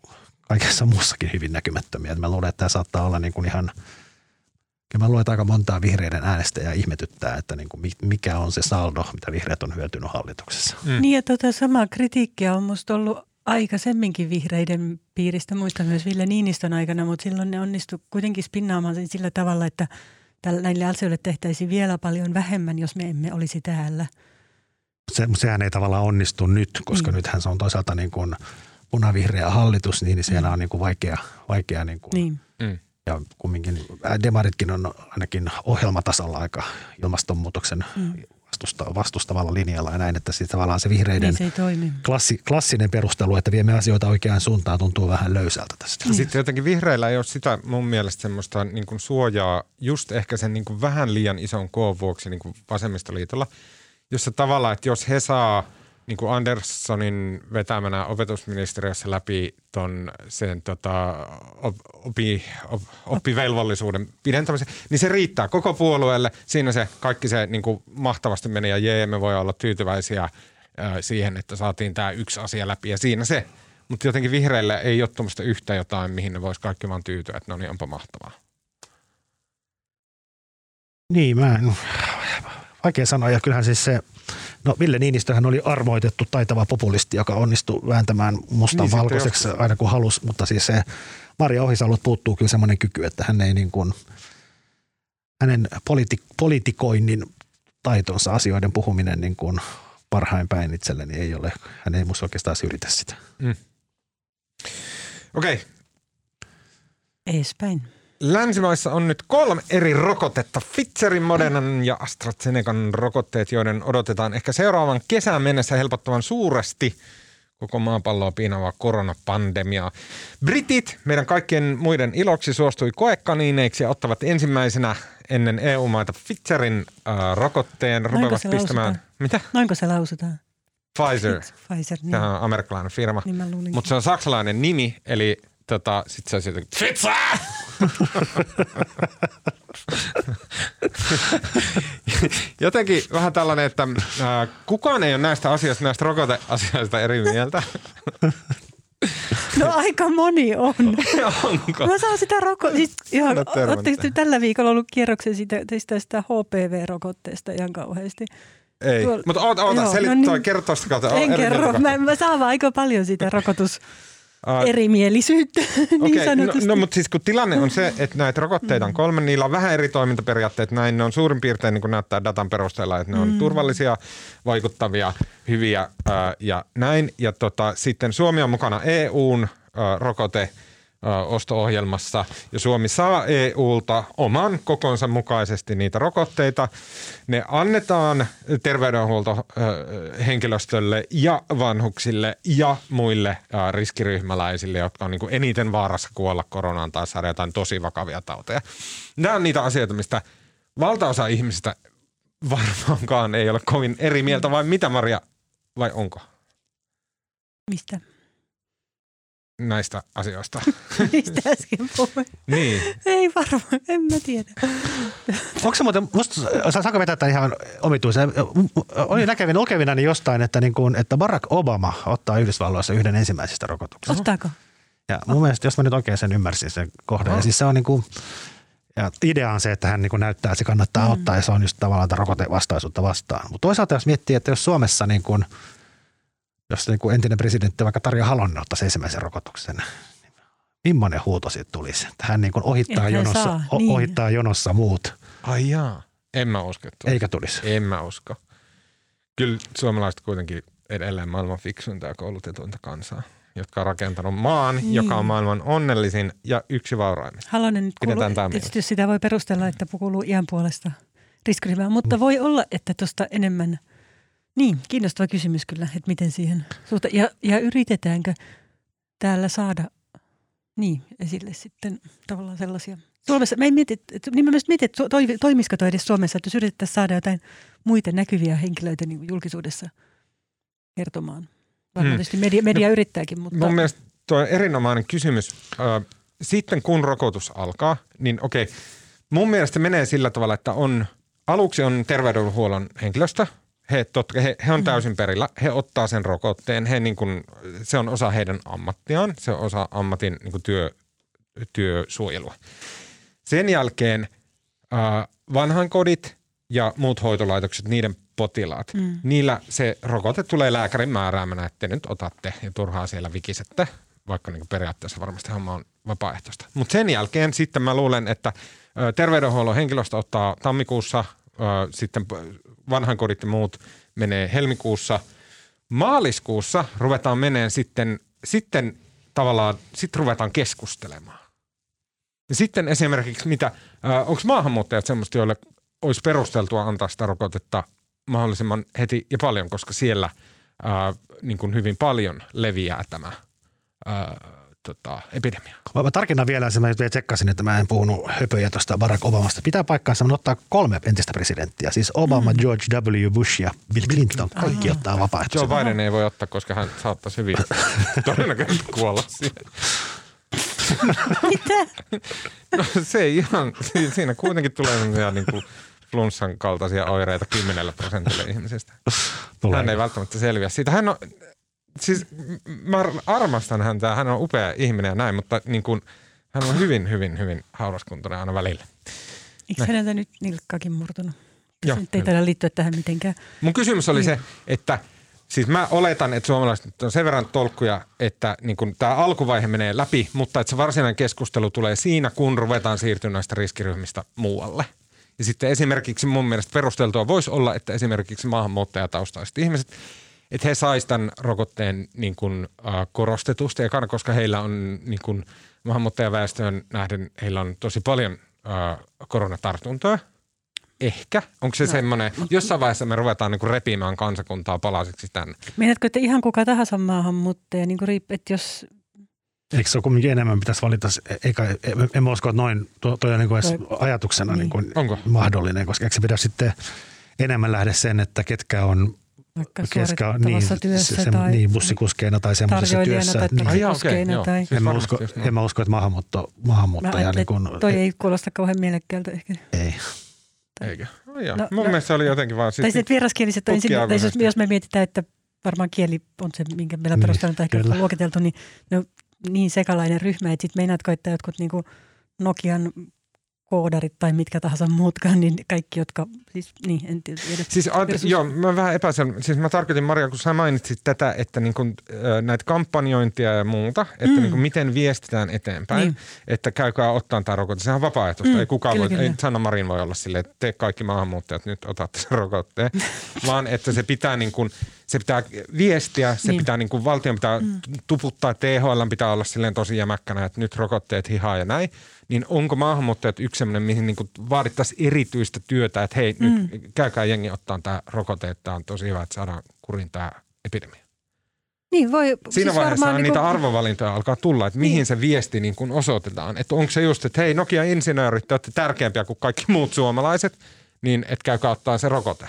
kaikessa muussakin hyvin näkymättömiä. Mä luulen, että tämä saattaa olla niin kuin ihan Kyllä mä luulen, että aika montaa vihreiden äänestäjää ihmetyttää, että niin kuin mi- mikä on se saldo, mitä vihreät on hyötynyt hallituksessa. Mm. Niin ja tota samaa kritiikkiä on musta ollut aikaisemminkin vihreiden piiristä. Muistan myös Ville Niinistön aikana, mutta silloin ne onnistu kuitenkin spinnaamaan sen sillä tavalla, että tällä, näille asioille tehtäisiin vielä paljon vähemmän, jos me emme olisi täällä. Se, sehän ei tavallaan onnistu nyt, koska Mm. nythän se on toisaalta niin kuin punavihreä hallitus, niin siellä on niin kuin vaikea, vaikea niin kuin, Niin. Mm. ja kumminkin demaritkin on ainakin ohjelmatasolla aika ilmastonmuutoksen Mm. Vastusta, vastustavalla linjalla ja näin, että siis tavallaan se vihreiden Niin se klassi, klassinen perustelu, että viemme asioita oikeaan suuntaan, tuntuu vähän löysältä tästä. Ja Sitten jotenkin vihreillä ei ole sitä mun mielestä semmoista niin kuin suojaa just ehkä sen niin kuin vähän liian ison koon vuoksi niin kuin vasemmistoliitolla, jossa tavallaan, että jos he saa niin kuin Anderssonin vetämänä opetusministeriössä läpi ton sen tota, op, opi, op, oppivelvollisuuden pidentämisen, niin se riittää koko puolueelle. Siinä se kaikki se niin kuin mahtavasti meni ja jee, me voi olla tyytyväisiä ää, siihen, että saatiin tämä yksi asia läpi ja siinä se. Mutta jotenkin vihreille ei ole tuommoista yhtä jotain, mihin ne vois kaikki vaan tyytyä, että no niin, onpa mahtavaa. Niin, mä en, vaikea sanoa. Ja kyllähän siis se, no Ville Niinistöhän oli arvoitettu taitava populisti, joka onnistui vääntämään mustan Niin, niin, sitten valkoiseksi aina kun halusi. Mutta siis se Maria Ohisalot puuttuu kyllä semmoinen kyky, että hän ei niin kuin, hänen politi- politikoinnin taitonsa, asioiden puhuminen niin kuin parhain päin itselleni ei ole, hän ei musta oikeastaan yritä sitä. Okei, okay. Eespäin. Länsimaissa on nyt kolme eri rokotetta. Pfizerin, Modernan ja AstraZenecan rokotteet, joiden odotetaan ehkä seuraavan kesän mennessä helpottavan suuresti koko maapalloa piinavaa koronapandemiaa. Britit meidän kaikkien muiden iloksi suostui koekaniineiksi ja ottavat ensimmäisenä ennen EU-maita Pfizerin äh, rokotteen. Rupeavat se pistämään... lausutaan? Mitä? Noinko se lausutaan? Pfizer. Pfizer, niin. Tämä on amerikkalainen firma. Niin. Mutta se on saksalainen nimi, eli tota, sit se on jotenkin Pfizer! Jotenkin vähän tällainen, että äh, kukaan ei ole näistä asioista, näistä rokoteasioista eri mieltä. No aika moni on. <laughs> Onko? Mä saan sitä rokotetta. Siis ihan, te tällä viikolla ollut kierroksen siitä, sitä, sitä HPV-rokotteesta ihan kauheasti? Ei, Tuolla- mutta oota, oota Joo, selit, no niin. kerro tuosta kautta. en kerro. Mä, mä saan vaan aika paljon sitä rokotuserimielisyyttä <laughs> niin Okei, no, sanotusti. no mutta siis kun tilanne on se, että näitä rokotteita on kolme, niillä on vähän eri toimintaperiaatteet, näin ne on suurin piirtein niin kuin näyttää datan perusteella, että ne on mm. turvallisia, vaikuttavia, hyviä ää, ja näin. Ja tota, sitten Suomi on mukana EUn ää, rokote osto-ohjelmassa ja Suomi saa EUlta oman kokonsa mukaisesti niitä rokotteita. Ne annetaan terveydenhuoltohenkilöstölle ja vanhuksille ja muille riskiryhmäläisille, jotka on niin kuin eniten vaarassa kuolla koronaan tai saada jotain tosi vakavia tauteja. Nämä on niitä asioita, mistä valtaosa ihmisistä varmaankaan ei ole kovin eri mieltä, vai mitä Maria, vai onko Mistä? Näistä asioista? <laughs> Mistä äsken puhuin? niin. Ei varmaan, en mä tiedä. Onko se muuten, musta, sa- saanko vetää tämän ihan omituisen? Oli näkevin lukevinani jostain, että, niin kuin, että Barack Obama ottaa Yhdysvalloissa yhden ensimmäisistä rokotuksista. Ottaako? Ja mun mielestä, jos mä nyt oikein sen ymmärsin sen kohdan, ja siis se on niin kuin, ja idea on se, että hän niin kuin näyttää, että se kannattaa mm. ottaa ja se on just tavallaan rokotevastaisuutta vastaan. Mutta toisaalta jos miettii, että jos Suomessa niin kuin, jos niin kuin entinen presidentti vaikka Tarja Halonen ottaisi ensimmäisen rokotuksen, niin millainen huuto siitä tulisi? Että hän niin kuin ohittaa, hän jonossa, saa, o- niin. ohittaa jonossa muut, Ai jaa. En mä usko, että eikä tulisi. En mä usko. Kyllä suomalaiset kuitenkin edelleen maailman fiksuinta ja koulutetuinta kansaa, jotka on rakentanut maan, Niin. joka on maailman onnellisin ja yksi vauraimmista. Halonen nyt kuuluu, tietysti sitä voi perustella, että kuuluu iän puolesta riskiryhmään, mutta voi olla, että tuosta enemmän, niin kiinnostava kysymys kyllä, että miten siihen suhta ja, ja yritetäänkö täällä saada niin esille sitten tavallaan sellaisia. Suomessa, mä en mieti, että, niin mä myös mietin, että toi, toimisiko toi edes Suomessa, että jos yritettäisiin saada jotain muita näkyviä henkilöitä niin julkisuudessa kertomaan. Varmaan Hmm. media, media yrittääkin, mutta Mun mielestä tuo on erinomainen kysymys. Sitten kun rokotus alkaa, niin okei, mun mielestä menee sillä tavalla, että on aluksi on terveydenhuollon henkilöstö. He, totta, he, he on täysin perillä. He ottaa sen rokotteen. He niin kuin, se on osa heidän ammattiaan. Se on osa ammatin niin kuin työ, työsuojelua. Sen jälkeen äh, vanhainkodit ja muut hoitolaitokset, niiden potilaat, mm. niillä se rokote tulee lääkärin määräämänä, että te nyt otatte ja turhaa siellä vikisette, vaikka niin periaatteessa varmasti homma on vapaaehtoista. Mutta sen jälkeen sitten mä luulen, että terveydenhuollon henkilöstö ottaa tammikuussa, sitten vanhainkodit ja muut menee helmikuussa. Maaliskuussa ruvetaan meneen sitten, sitten tavallaan, sitten ruvetaan keskustelemaan. Ja sitten esimerkiksi mitä, onko maahanmuuttajat semmoista, joille olisi perusteltua antaa sitä rokotetta mahdollisimman heti ja paljon, koska siellä ää, niin kuin hyvin paljon leviää tämä ää, tota, epidemia. Mä, mä tarkennan vielä, sen mä nyt vielä tsekkasin, että mä en puhunut höpöjä tuosta Barack Obamasta. Pitää paikkaansa, mä ottaa kolme entistä presidenttiä. Siis Obama, mm. George W. Bush ja Bill Clinton. Kaikki Aha. ottaa Joe vapaaehtoisesti. Biden ei voi ottaa, koska hän saattaisi hyvin <laughs> todennäköisesti kuolla siihen. mitä? No se ei ihan, si- siinä kuitenkin tulee sellaisia niin kuin flunssan kaltaisia oireita 10 prosentille ihmisistä. Tulee. Hän ei välttämättä selviä siitä. Hän on, siis mä armastan häntä, hän on upea ihminen ja näin, mutta niin kuin, hän on hyvin, hyvin, hyvin hauraskuntoinen aina välillä. Eikö häneltä nyt nilkkaakin murtunut? Joo, nyt ei taida liittyä tähän mitenkään. Mun kysymys oli se, että siis mä oletan, että suomalaiset on sen verran tolkkuja, että niin tämä alkuvaihe menee läpi, mutta että se varsinainen keskustelu tulee siinä, kun ruvetaan siirtymään näistä riskiryhmistä muualle. Ja sitten esimerkiksi mun mielestä perusteltua voisi olla, että esimerkiksi maahanmuuttajataustaiset ihmiset, että he saisivat tämän rokotteen niin kuin, äh, korostetusti, ekana, koska heillä on niin kuin, maahanmuuttajaväestöön nähden, heillä on tosi paljon äh, koronatartuntoja. Ehkä. Onko se no. semmoinen, jossain vaiheessa me ruvetaan niin kuin repimään kansakuntaa palasiksi tänne. Meinaatko, että ihan kuka tahansa maahanmuuttaja, niin kuin riippuu, että jos Eikö se ole kumminkin enemmän pitäisi valita? Eikä, en mä usko, että noin tuo, toi on niin kuin edes ajatuksena niin. niin kuin Onko? mahdollinen, koska eikö se pidä sitten enemmän lähde sen, että ketkä on, vaikka on suorittavassa niin, työssä se, tai niin, bussikuskeina tai semmoisessa työssä. tai niin, Ai joo. tai... Siis en, mä varmasti usko, en mä usko, että maahanmuutto, Mä maahanmuuttaja niin ajattelin, kuin, toi ei kuulosta kauhean mielekkäältä ehkä. ei. Eikö? Oh, joo. No, Mun no. mielestä se oli jotenkin vaan Tai siis, sitten vieraskieliset on ensin, tai jos, tutkijaavisesti. jos me mietitään, että varmaan kieli on se, minkä meillä Niin, perustellaan tai ehkä kyllä. luokiteltu, niin no, niin sekalainen ryhmä, että sitten meinaatko, että jotkut niinku Nokian koodarit tai mitkä tahansa muutkaan, niin kaikki, jotka, siis niin, en tiedä. Siis versus... joo, mä vähän epäselvä. Siis mä tarkoitin Maria, kun sä mainitsit tätä, että niin kun, näitä kampanjointia ja muuta, että mm. niin kun, miten viestitään eteenpäin, niin. että käykää ottaa tämä rokote. Sehän on vapaaehtoista. Mm, ei kukaan kyllä, voi, kyllä. ei Sanna Marin voi olla silleen, että te kaikki maahanmuuttajat nyt otatte sen rokotteen, <laughs> vaan että se pitää niin kun, se pitää viestiä, se niin. pitää niin kuin valtion pitää mm. tuputtaa, THL pitää olla silleen tosi jämäkkänä, että nyt rokotteet hihaa ja näin niin onko maahanmuuttajat yksi sellainen, mihin niin vaadittaisiin erityistä työtä, että hei, mm. nyt käykää jengi ottaa tämä rokote, että on tosi hyvä, että saadaan kurin tämä epidemia. Niin voi, Siinä siis vaiheessa niin niitä kuin... arvovalintoja alkaa tulla, että mihin niin. se viesti niin kuin osoitetaan. Että onko se just, että hei Nokia-insinöörit, te olette tärkeämpiä kuin kaikki muut suomalaiset, niin et käykää ottaa se rokote.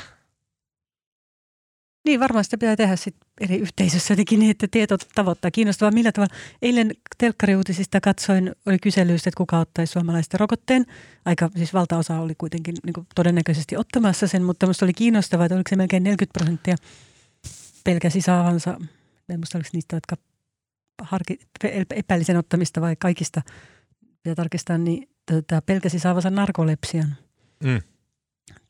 Niin, varmaan sitä pitää tehdä sit eri yhteisössä jotenkin niin, että tieto tavoittaa kiinnostavaa. Millä tavalla? Eilen telkkariuutisista katsoin, oli kyselyistä, että kuka ottaisi suomalaisten rokotteen. Aika, siis valtaosa oli kuitenkin niin todennäköisesti ottamassa sen, mutta minusta oli kiinnostavaa, että oliko se melkein 40 prosenttia pelkäsi saavansa, en muista oliko niistä, jotka harki, epäili sen ottamista vai kaikista, pitää tarkistaa, niin pelkäsi saavansa narkolepsian. Mm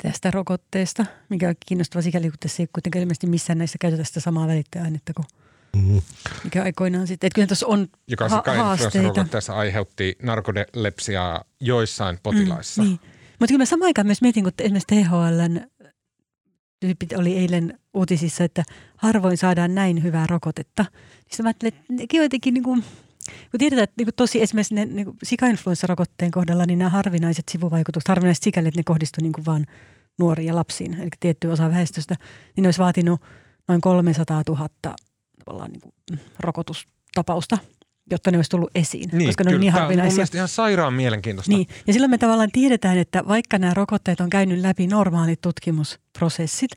tästä rokotteesta, mikä on kiinnostava sikäli, kun tässä ei kuitenkaan ilmeisesti missään näissä käytetä sitä samaa välittäjäainetta kuin mm-hmm. mikä aikoinaan sitten. Että kyllä tuossa on Joka ha- haasteita. rokotteessa aiheutti narkolepsiaa joissain potilaissa. Mm, niin. Mutta kyllä mä samaan aikaan myös mietin, kun esimerkiksi THLn tyypit oli eilen uutisissa, että harvoin saadaan näin hyvää rokotetta. Niin mä ajattelin, että jotenkin niin kuin – kun tiedetään, että niin tosi esimerkiksi ne, niin sika-influenssarokotteen kohdalla, niin nämä harvinaiset sivuvaikutukset, harvinaiset sikäli, että ne kohdistuivat niin vain nuoriin ja lapsiin, eli tiettyä osa väestöstä, niin ne olisi vaatinut noin 300 000 tavallaan niin kuin, rokotustapausta, jotta ne olisi tullut esiin, niin, koska ne on niin harvinaisia. Tämä on ihan sairaan mielenkiintoista. Niin, ja silloin me tavallaan tiedetään, että vaikka nämä rokotteet on käynyt läpi normaalit tutkimusprosessit,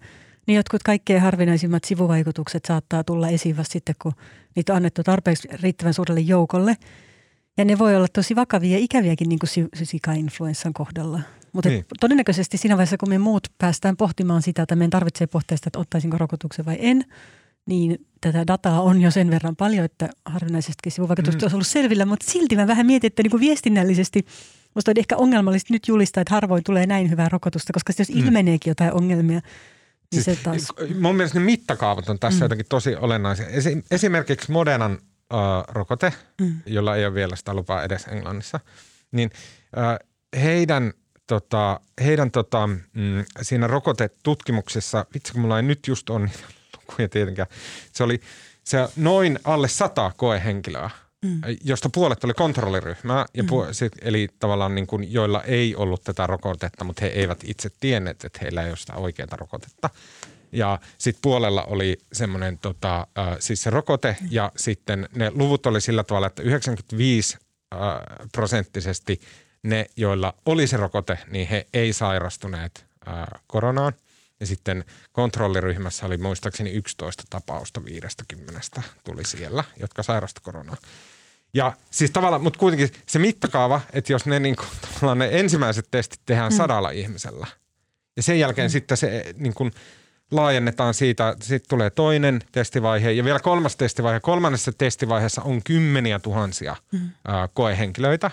niin jotkut kaikkein harvinaisimmat sivuvaikutukset saattaa tulla esiin vasta sitten, kun niitä on annettu tarpeeksi riittävän suurelle joukolle. Ja ne voi olla tosi vakavia ja ikäviäkin niin kuin sika-influenssan kohdalla. Mutta niin. todennäköisesti siinä vaiheessa, kun me muut päästään pohtimaan sitä, että meidän tarvitsee pohtia sitä, että ottaisinko rokotuksen vai en, niin tätä dataa on jo sen verran paljon, että harvinaisestikin sivuvaikutukset mm. olisi ollut selvillä, mutta silti mä vähän mietin, että niin kuin viestinnällisesti Musta on ehkä ongelmallista nyt julistaa, että harvoin tulee näin hyvää rokotusta, koska jos mm. ilmeneekin jotain ongelmia, niin siis, taas... Mun mielestä ne mittakaavat on tässä mm. jotenkin tosi olennaisia. Esimerkiksi Modernan äh, rokote, mm. jolla ei ole vielä sitä lupaa edes Englannissa, niin äh, heidän tota, heidän tota, mm, siinä rokotetutkimuksessa, vitsi kun mulla ei nyt just on <laughs> lukuja tietenkään, se oli se noin alle sata koehenkilöä – mm. josta puolet oli kontrolliryhmää, ja mm. pu- eli tavallaan niin kuin, joilla ei ollut tätä rokotetta, mutta he eivät itse tienneet, että heillä ei ole sitä oikeaa rokotetta. Ja sitten puolella oli semmoinen tota, äh, siis se rokote mm. ja sitten ne luvut oli sillä tavalla, että 95 äh, prosenttisesti ne, joilla oli se rokote, niin he ei sairastuneet äh, koronaan. Ja sitten kontrolliryhmässä oli muistaakseni 11 tapausta 50 tuli siellä, jotka sairastu koronaan. Ja siis tavallaan, mutta kuitenkin se mittakaava, että jos ne, niin kuin, ne ensimmäiset testit tehdään mm. sadalla ihmisellä ja sen jälkeen mm. sitten se niin kuin, laajennetaan siitä, sitten tulee toinen testivaihe ja vielä kolmas testivaihe. Kolmannessa testivaiheessa on kymmeniä tuhansia mm. ää, koehenkilöitä,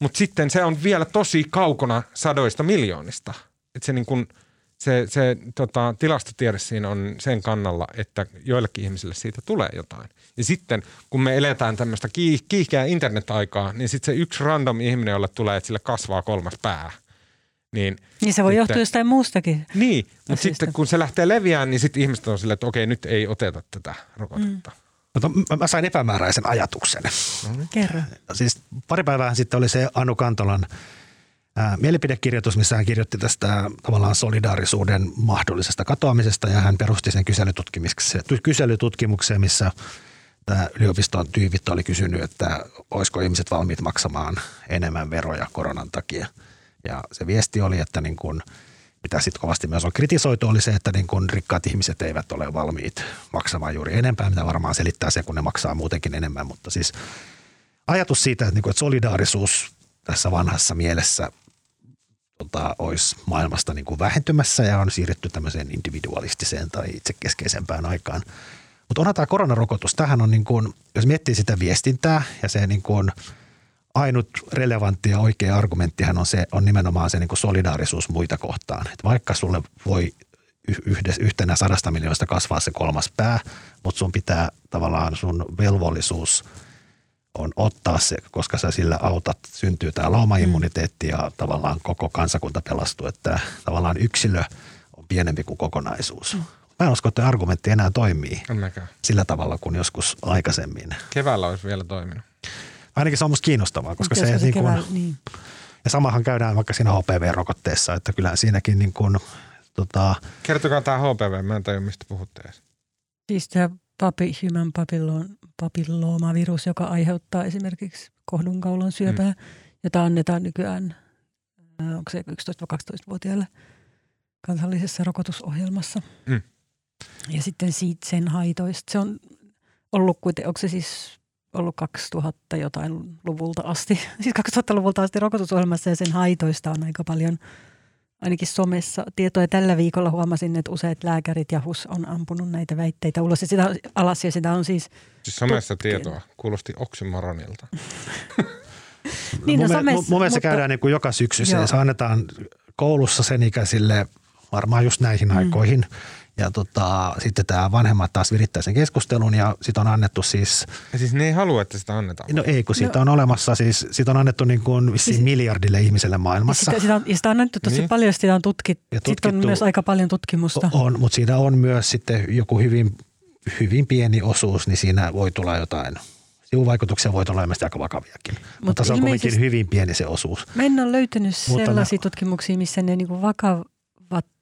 mutta sitten se on vielä tosi kaukana sadoista miljoonista. Että se niin kuin – se, se tota, tilastotiede siinä on sen kannalla, että joillekin ihmisille siitä tulee jotain. Ja sitten kun me eletään tämmöistä kiihkeää internet-aikaa, niin sitten se yksi random ihminen, jolle tulee, että sille kasvaa kolmas pää. Niin, niin se voi sitten, johtua jostain muustakin. Niin, mutta sitten kun se lähtee leviään, niin sitten ihmiset on silleen, että okei, nyt ei oteta tätä rokotetta. Mm. Mä, mä sain epämääräisen ajatuksen. Kerro. Siis pari päivää sitten oli se Anu Kantolan – mielipidekirjoitus, missä hän kirjoitti tästä tavallaan solidaarisuuden mahdollisesta katoamisesta ja hän perusti sen kyselytutkimukseen, missä tämä yliopiston tyypit oli kysynyt, että olisiko ihmiset valmiit maksamaan enemmän veroja koronan takia. Ja se viesti oli, että niin kuin, mitä sitten kovasti myös on kritisoitu, oli se, että niin kuin rikkaat ihmiset eivät ole valmiit maksamaan juuri enempää, mitä varmaan selittää se, kun ne maksaa muutenkin enemmän. Mutta siis ajatus siitä, että, niin kuin, että solidaarisuus tässä vanhassa mielessä tota, olisi maailmasta niin kuin vähentymässä ja on siirretty tämmöiseen individualistiseen tai itsekeskeisempään aikaan. Mutta onhan tämä koronarokotus, tähän on niin kuin, jos miettii sitä viestintää ja se niin kuin ainut relevantti ja oikea argumenttihan on, se, on nimenomaan se niin kuin solidaarisuus muita kohtaan. Et vaikka sulle voi yhdessä, yhtenä sadasta miljoonasta kasvaa se kolmas pää, mutta sun pitää tavallaan sun velvollisuus on ottaa se, koska sä sillä autat, syntyy tämä laumaimmuniteetti ja tavallaan koko kansakunta pelastuu, että tavallaan yksilö on pienempi kuin kokonaisuus. Mm. Mä en usko, että argumentti enää toimii Ennäkään. sillä tavalla kuin joskus aikaisemmin. Keväällä olisi vielä toiminut. Ainakin se on musta kiinnostavaa, koska se, se, niin kuin, keväällä, niin. ja samahan käydään vaikka siinä HPV-rokotteessa, että kyllä siinäkin niin kuin, tota, Kertokaa tämä HPV, mä en tajua mistä puhutte edes. Siis tämä papi, human papillon, papilloomavirus, joka aiheuttaa esimerkiksi kohdunkaulon syöpää, mm. jota annetaan nykyään, ää, onko se 11-12-vuotiaille kansallisessa rokotusohjelmassa. Mm. Ja sitten siitä sen haitoista. Se on ollut kuitenkin, onko se siis ollut 2000 jotain luvulta asti, <laughs> siis 2000-luvulta asti rokotusohjelmassa ja sen haitoista on aika paljon ainakin somessa tietoa. Ja tällä viikolla huomasin, että useat lääkärit ja HUS on ampunut näitä väitteitä ulos ja sitä alas ja sitä on siis Siis somessa Tutkien. tietoa kuulosti oksymoronilta. <laughs> Niin, no mun, somessa, mun, mun mielestä mutta- käydään niin kuin joka syksy se annetaan koulussa sen ikäisille varmaan just näihin mm. aikoihin. Ja tota, sitten tämä vanhemmat taas virittää sen keskustelun ja sitten on annettu siis, Ja siis ne ei halua, että sitä annetaan. no ei kun siitä on olemassa siis, siitä on annettu niin kuin Siis- miljardille ihmiselle Ja maailmassa. sitä, sitä, on, ja sitä on annettu tosi Niin. paljon, sitä on tutkittu. Ja Sitten on tutkittu- myös aika paljon tutkimusta. On, mutta siinä on myös sitten joku hyvin, hyvin pieni osuus, niin siinä voi tulla jotain sivuvaikutuksia, voi tulla ilmeisesti aika vakaviakin. Mutta, mutta se on kuitenkin hyvin pieni se osuus. Mä en ole löytänyt Mutta sellaisia ne- tutkimuksia, missä ne niinku vakavat,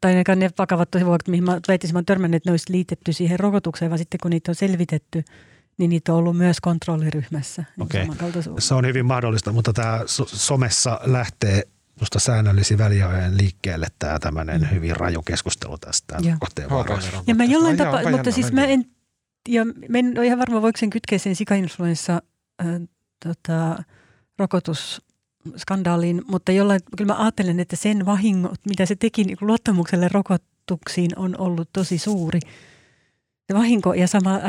tai ainakaan ne vakavat tosivuokset, mihin mä väittäisin, mä törmännyt, että ne olisi liitetty siihen rokotukseen, vaan sitten kun niitä on selvitetty, niin niitä on ollut myös kontrolliryhmässä. niin Okei. Se on hyvin mahdollista, mutta tämä so- somessa lähtee musta säännöllisin väliajoin liikkeelle tämä tämmöinen hyvin raju keskustelu tästä Joo. rokotteen varoista. Ja mä jollain Ai tapaa, mutta jännä, siis mä en ja mä en ole ihan varma, voiko sen kytkeä sen sikainfluenssa äh, tota, rokotusskandaaliin, mutta jollain, kyllä mä ajattelen, että sen vahingot, mitä se teki niin luottamukselle rokotuksiin, on ollut tosi suuri. Se vahinko, ja sama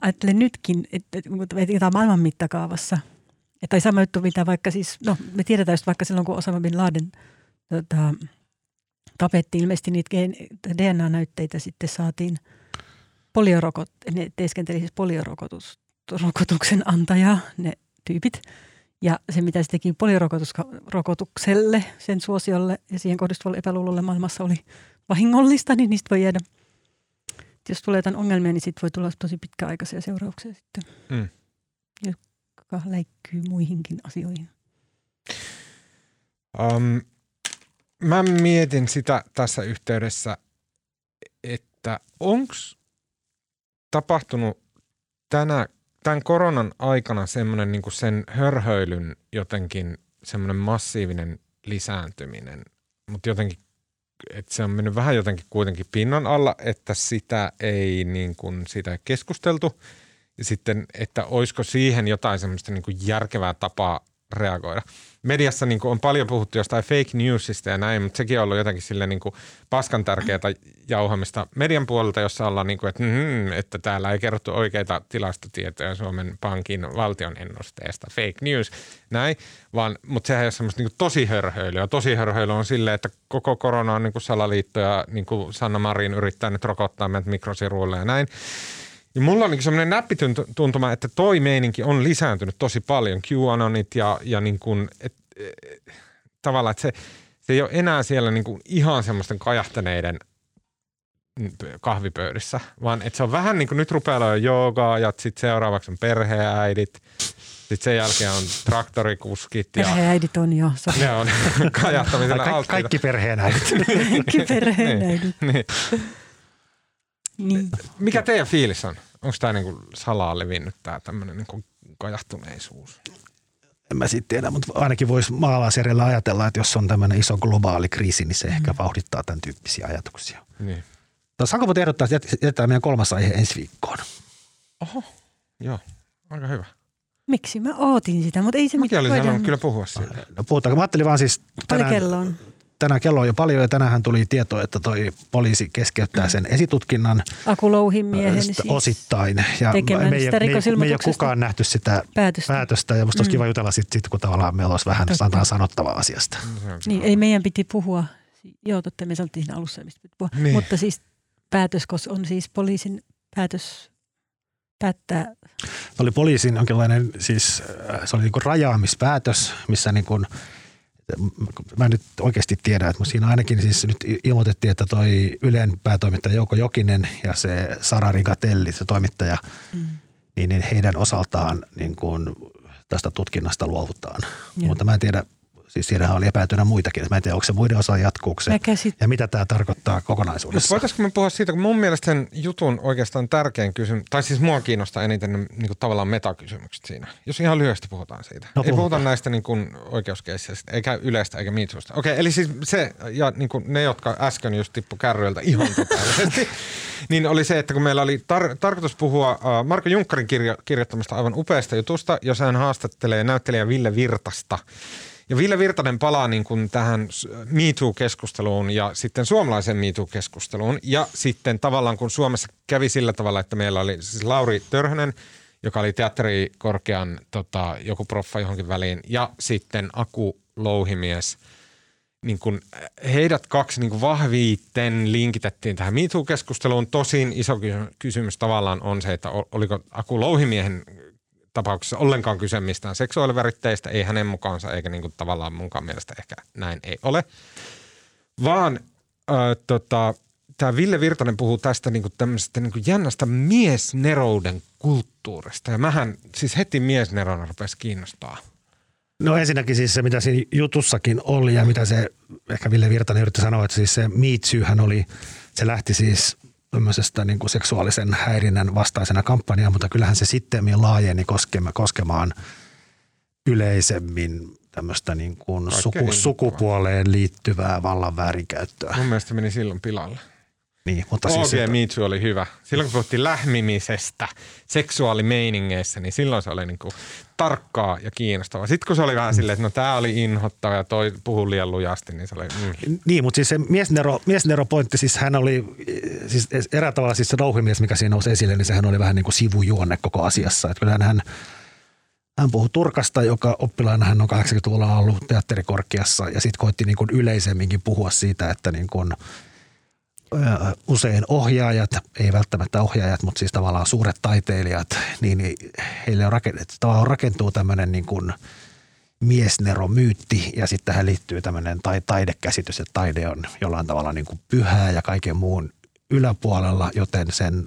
ajattelen, nytkin, että, että maailman mittakaavassa. Tai sama juttu, mitä vaikka siis, no me tiedetään just vaikka silloin, kun Osama Bin Laden tota, tapettiin, ilmeisesti niitä DNA-näytteitä sitten saatiin poliorokot, ne teeskenteli siis poliorokotuksen antajaa, ne tyypit. Ja se, mitä se teki poliorokotukselle, sen suosiolle ja siihen kohdistuvalle epäluulolle maailmassa oli vahingollista, niin niistä voi jäädä, jos tulee jotain ongelmia, niin siitä voi tulla tosi pitkäaikaisia seurauksia sitten, Mm. joka läikkyy muihinkin asioihin. Um, mä mietin sitä tässä yhteydessä, että onko tapahtunut tänä, tämän koronan aikana semmoinen niin sen hörhöilyn jotenkin semmoinen massiivinen lisääntyminen, mutta jotenkin, että se on mennyt vähän jotenkin kuitenkin pinnan alla, että sitä ei niin kuin, siitä ei keskusteltu. Ja sitten, että olisiko siihen jotain semmoista niin kuin järkevää tapaa reagoida. Mediassa niin on paljon puhuttu jostain fake newsista ja näin, mutta sekin on ollut jotenkin sille niin paskan tärkeää jauhamista median puolelta, jossa ollaan niin kuin, että, mm, että täällä ei kerrottu oikeita tilastotietoja Suomen Pankin valtion ennusteesta, fake news, näin, vaan, mutta sehän ei ole semmoista niin tosi hörhöilyä. Tosi hörhöily on silleen, että koko korona on niin salaliitto ja niin Sanna Marin yrittää nyt rokottaa meidät mikrosiruille ja näin. Ja mulla on niin semmoinen näppituntuma, että toi meininki on lisääntynyt tosi paljon. QAnonit ja, ja niin kuin, et, et, tavallaan, että se, se ei ole enää siellä niin kuin ihan semmoisten kajahtaneiden kahvipöydissä, vaan että se on vähän niin kuin nyt rupeaa olla joogaa ja sitten seuraavaksi on perheäidit, sitten sen jälkeen on traktorikuskit ja Perheäidit on jo, sori. ne on <laughs> kajahtamisella Kaikki, kaikki perheenäidit. Kaikki perheäidit. <laughs> niin. Niin. Mikä teidän fiilis on? Onko tämä niinku salaa levinnyt tämä tämmöinen niinku kajahtuneisuus? En mä sitten tiedä, mutta ainakin voisi maalaisjärjellä ajatella, että jos on tämmöinen iso globaali kriisi, niin se ehkä Mm. vauhdittaa tämän tyyppisiä ajatuksia. Niin. Saanko voit ehdottaa, että jät- jätetään meidän kolmas aihe ensi viikkoon? Oho, joo, aika hyvä. Miksi mä ootin sitä, mutta ei se Mäkin olin voidaan- sanonut kyllä puhua siitä. No puhutaanko? Mä ajattelin vaan siis Paljon tänään, kello on? Tänään kello on jo paljon ja tänään tuli tieto, että toi poliisi keskeyttää sen esitutkinnan Aku Louhin miehen St- siis osittain. Ja me ei, me, ei, me ei ole kukaan nähty sitä päätöstä. päätöstä ja musta olisi Mm. kiva jutella sitten, sit, kun tavallaan meillä olisi vähän Totta. sanottavaa asiasta. Niin, ei meidän piti puhua. Joo, totta, me sanottiin siinä alussa, mistä piti puhua. Niin. Mutta siis päätös kos- on siis poliisin päätös päättää. Se oli poliisin jonkinlainen, siis äh, se oli niin kuin rajaamispäätös, missä niin kuin, mä en nyt oikeasti tiedä, että siinä ainakin siis nyt ilmoitettiin, että toi Ylen päätoimittaja Jouko Jokinen ja se Sara Rigatelli, se toimittaja, Mm. niin, niin heidän osaltaan niin kuin tästä tutkinnasta luovutaan. Joo. Mutta mä en tiedä, siis siinähän oli epäytynä muitakin, mä en tiedä, onko se muiden osa jatkuuko se käsit, ja mitä tämä tarkoittaa Mutta kokonaisuudessa. voitaisiko me puhua siitä, kun mun mielestä sen jutun oikeastaan tärkein kysymys, tai siis mua kiinnostaa eniten ne niin kuin tavallaan metakysymykset siinä. Jos ihan lyhyesti puhutaan siitä. No Ei puhutaan. puhuta näistä niin kuin oikeuskeisseistä, eikä yleistä eikä miitsuista. Okei, eli siis se, ja niin kuin ne, jotka äsken just tippu kärryiltä ihan totaalisesti, <laughs> niin oli se, että kun meillä oli tar- tarkoitus puhua äh, Marko Junkkarin kirjo- kirjoittamasta aivan upeasta jutusta, jossa hän haastattelee näyttelijä Ville Virtasta. Ja Ville Virtanen palaa niin kuin tähän MeToo-keskusteluun ja sitten suomalaisen MeToo-keskusteluun. Ja sitten tavallaan kun Suomessa kävi sillä tavalla, että meillä oli siis Lauri Törhönen, joka oli teatterikorkean tota, joku proffa johonkin väliin, ja sitten Aku Louhimies. Niin kun heidät kaksi niin kun vahviitten linkitettiin tähän MeToo-keskusteluun. Tosin iso kysy- kysymys tavallaan on se, että oliko Aku Louhimiehen tapauksessa ollenkaan kyse mistään seksuaaliväritteistä, ei hänen mukaansa eikä niin kuin tavallaan munkaan mielestä ehkä näin ei ole. Vaan äh, tota, tämä Ville Virtanen puhuu tästä niin kuin tämmöisestä niin kuin jännästä miesnerouden kulttuurista. Ja mähän siis heti miesnerona rupesi kiinnostaa. No ensinnäkin siis se, mitä siinä jutussakin oli ja mitä se ehkä Ville Virtanen yritti sanoa, että siis se Me Toohän oli, se lähti siis tämmöisestä niin kuin seksuaalisen häirinnän vastaisena kampanjana, mutta kyllähän se sitten laajeni koskema, koskemaan yleisemmin tämmöistä niin kuin suku, sukupuoleen liittyvää vallan väärinkäyttöä. Mun mielestä meni silloin pilalle. Niin, mutta OG siis Too oli hyvä. Silloin kun puhuttiin lähmimisestä seksuaalimeiningeissä, niin silloin se oli niinku tarkkaa ja kiinnostavaa. Sitten kun se oli vähän silleen, että no tää oli inhottava ja toi puhui liian lujasti, niin se oli mm. Niin, mutta siis se miesnero, miesnero-pointti, siis hän oli, siis eräällä tavalla siis se rouhimies, mikä siinä nousi esille, niin sehän oli vähän niin kuin sivujuonne koko asiassa. Että kyllähän hän, hän puhui Turkasta, joka oppilaana hän on 80-luvulla ollut teatterikorkeassa ja sitten koitti niin kuin yleisemminkin puhua siitä, että niin kuin, usein ohjaajat, ei välttämättä ohjaajat, mutta siis tavallaan suuret taiteilijat, niin heille on rakennettu, tavallaan rakentuu tämmöinen niin kuin miesneromyytti ja sitten tähän liittyy tämmöinen tai, taidekäsitys, että taide on jollain tavalla niin kuin pyhää ja kaiken muun yläpuolella, joten sen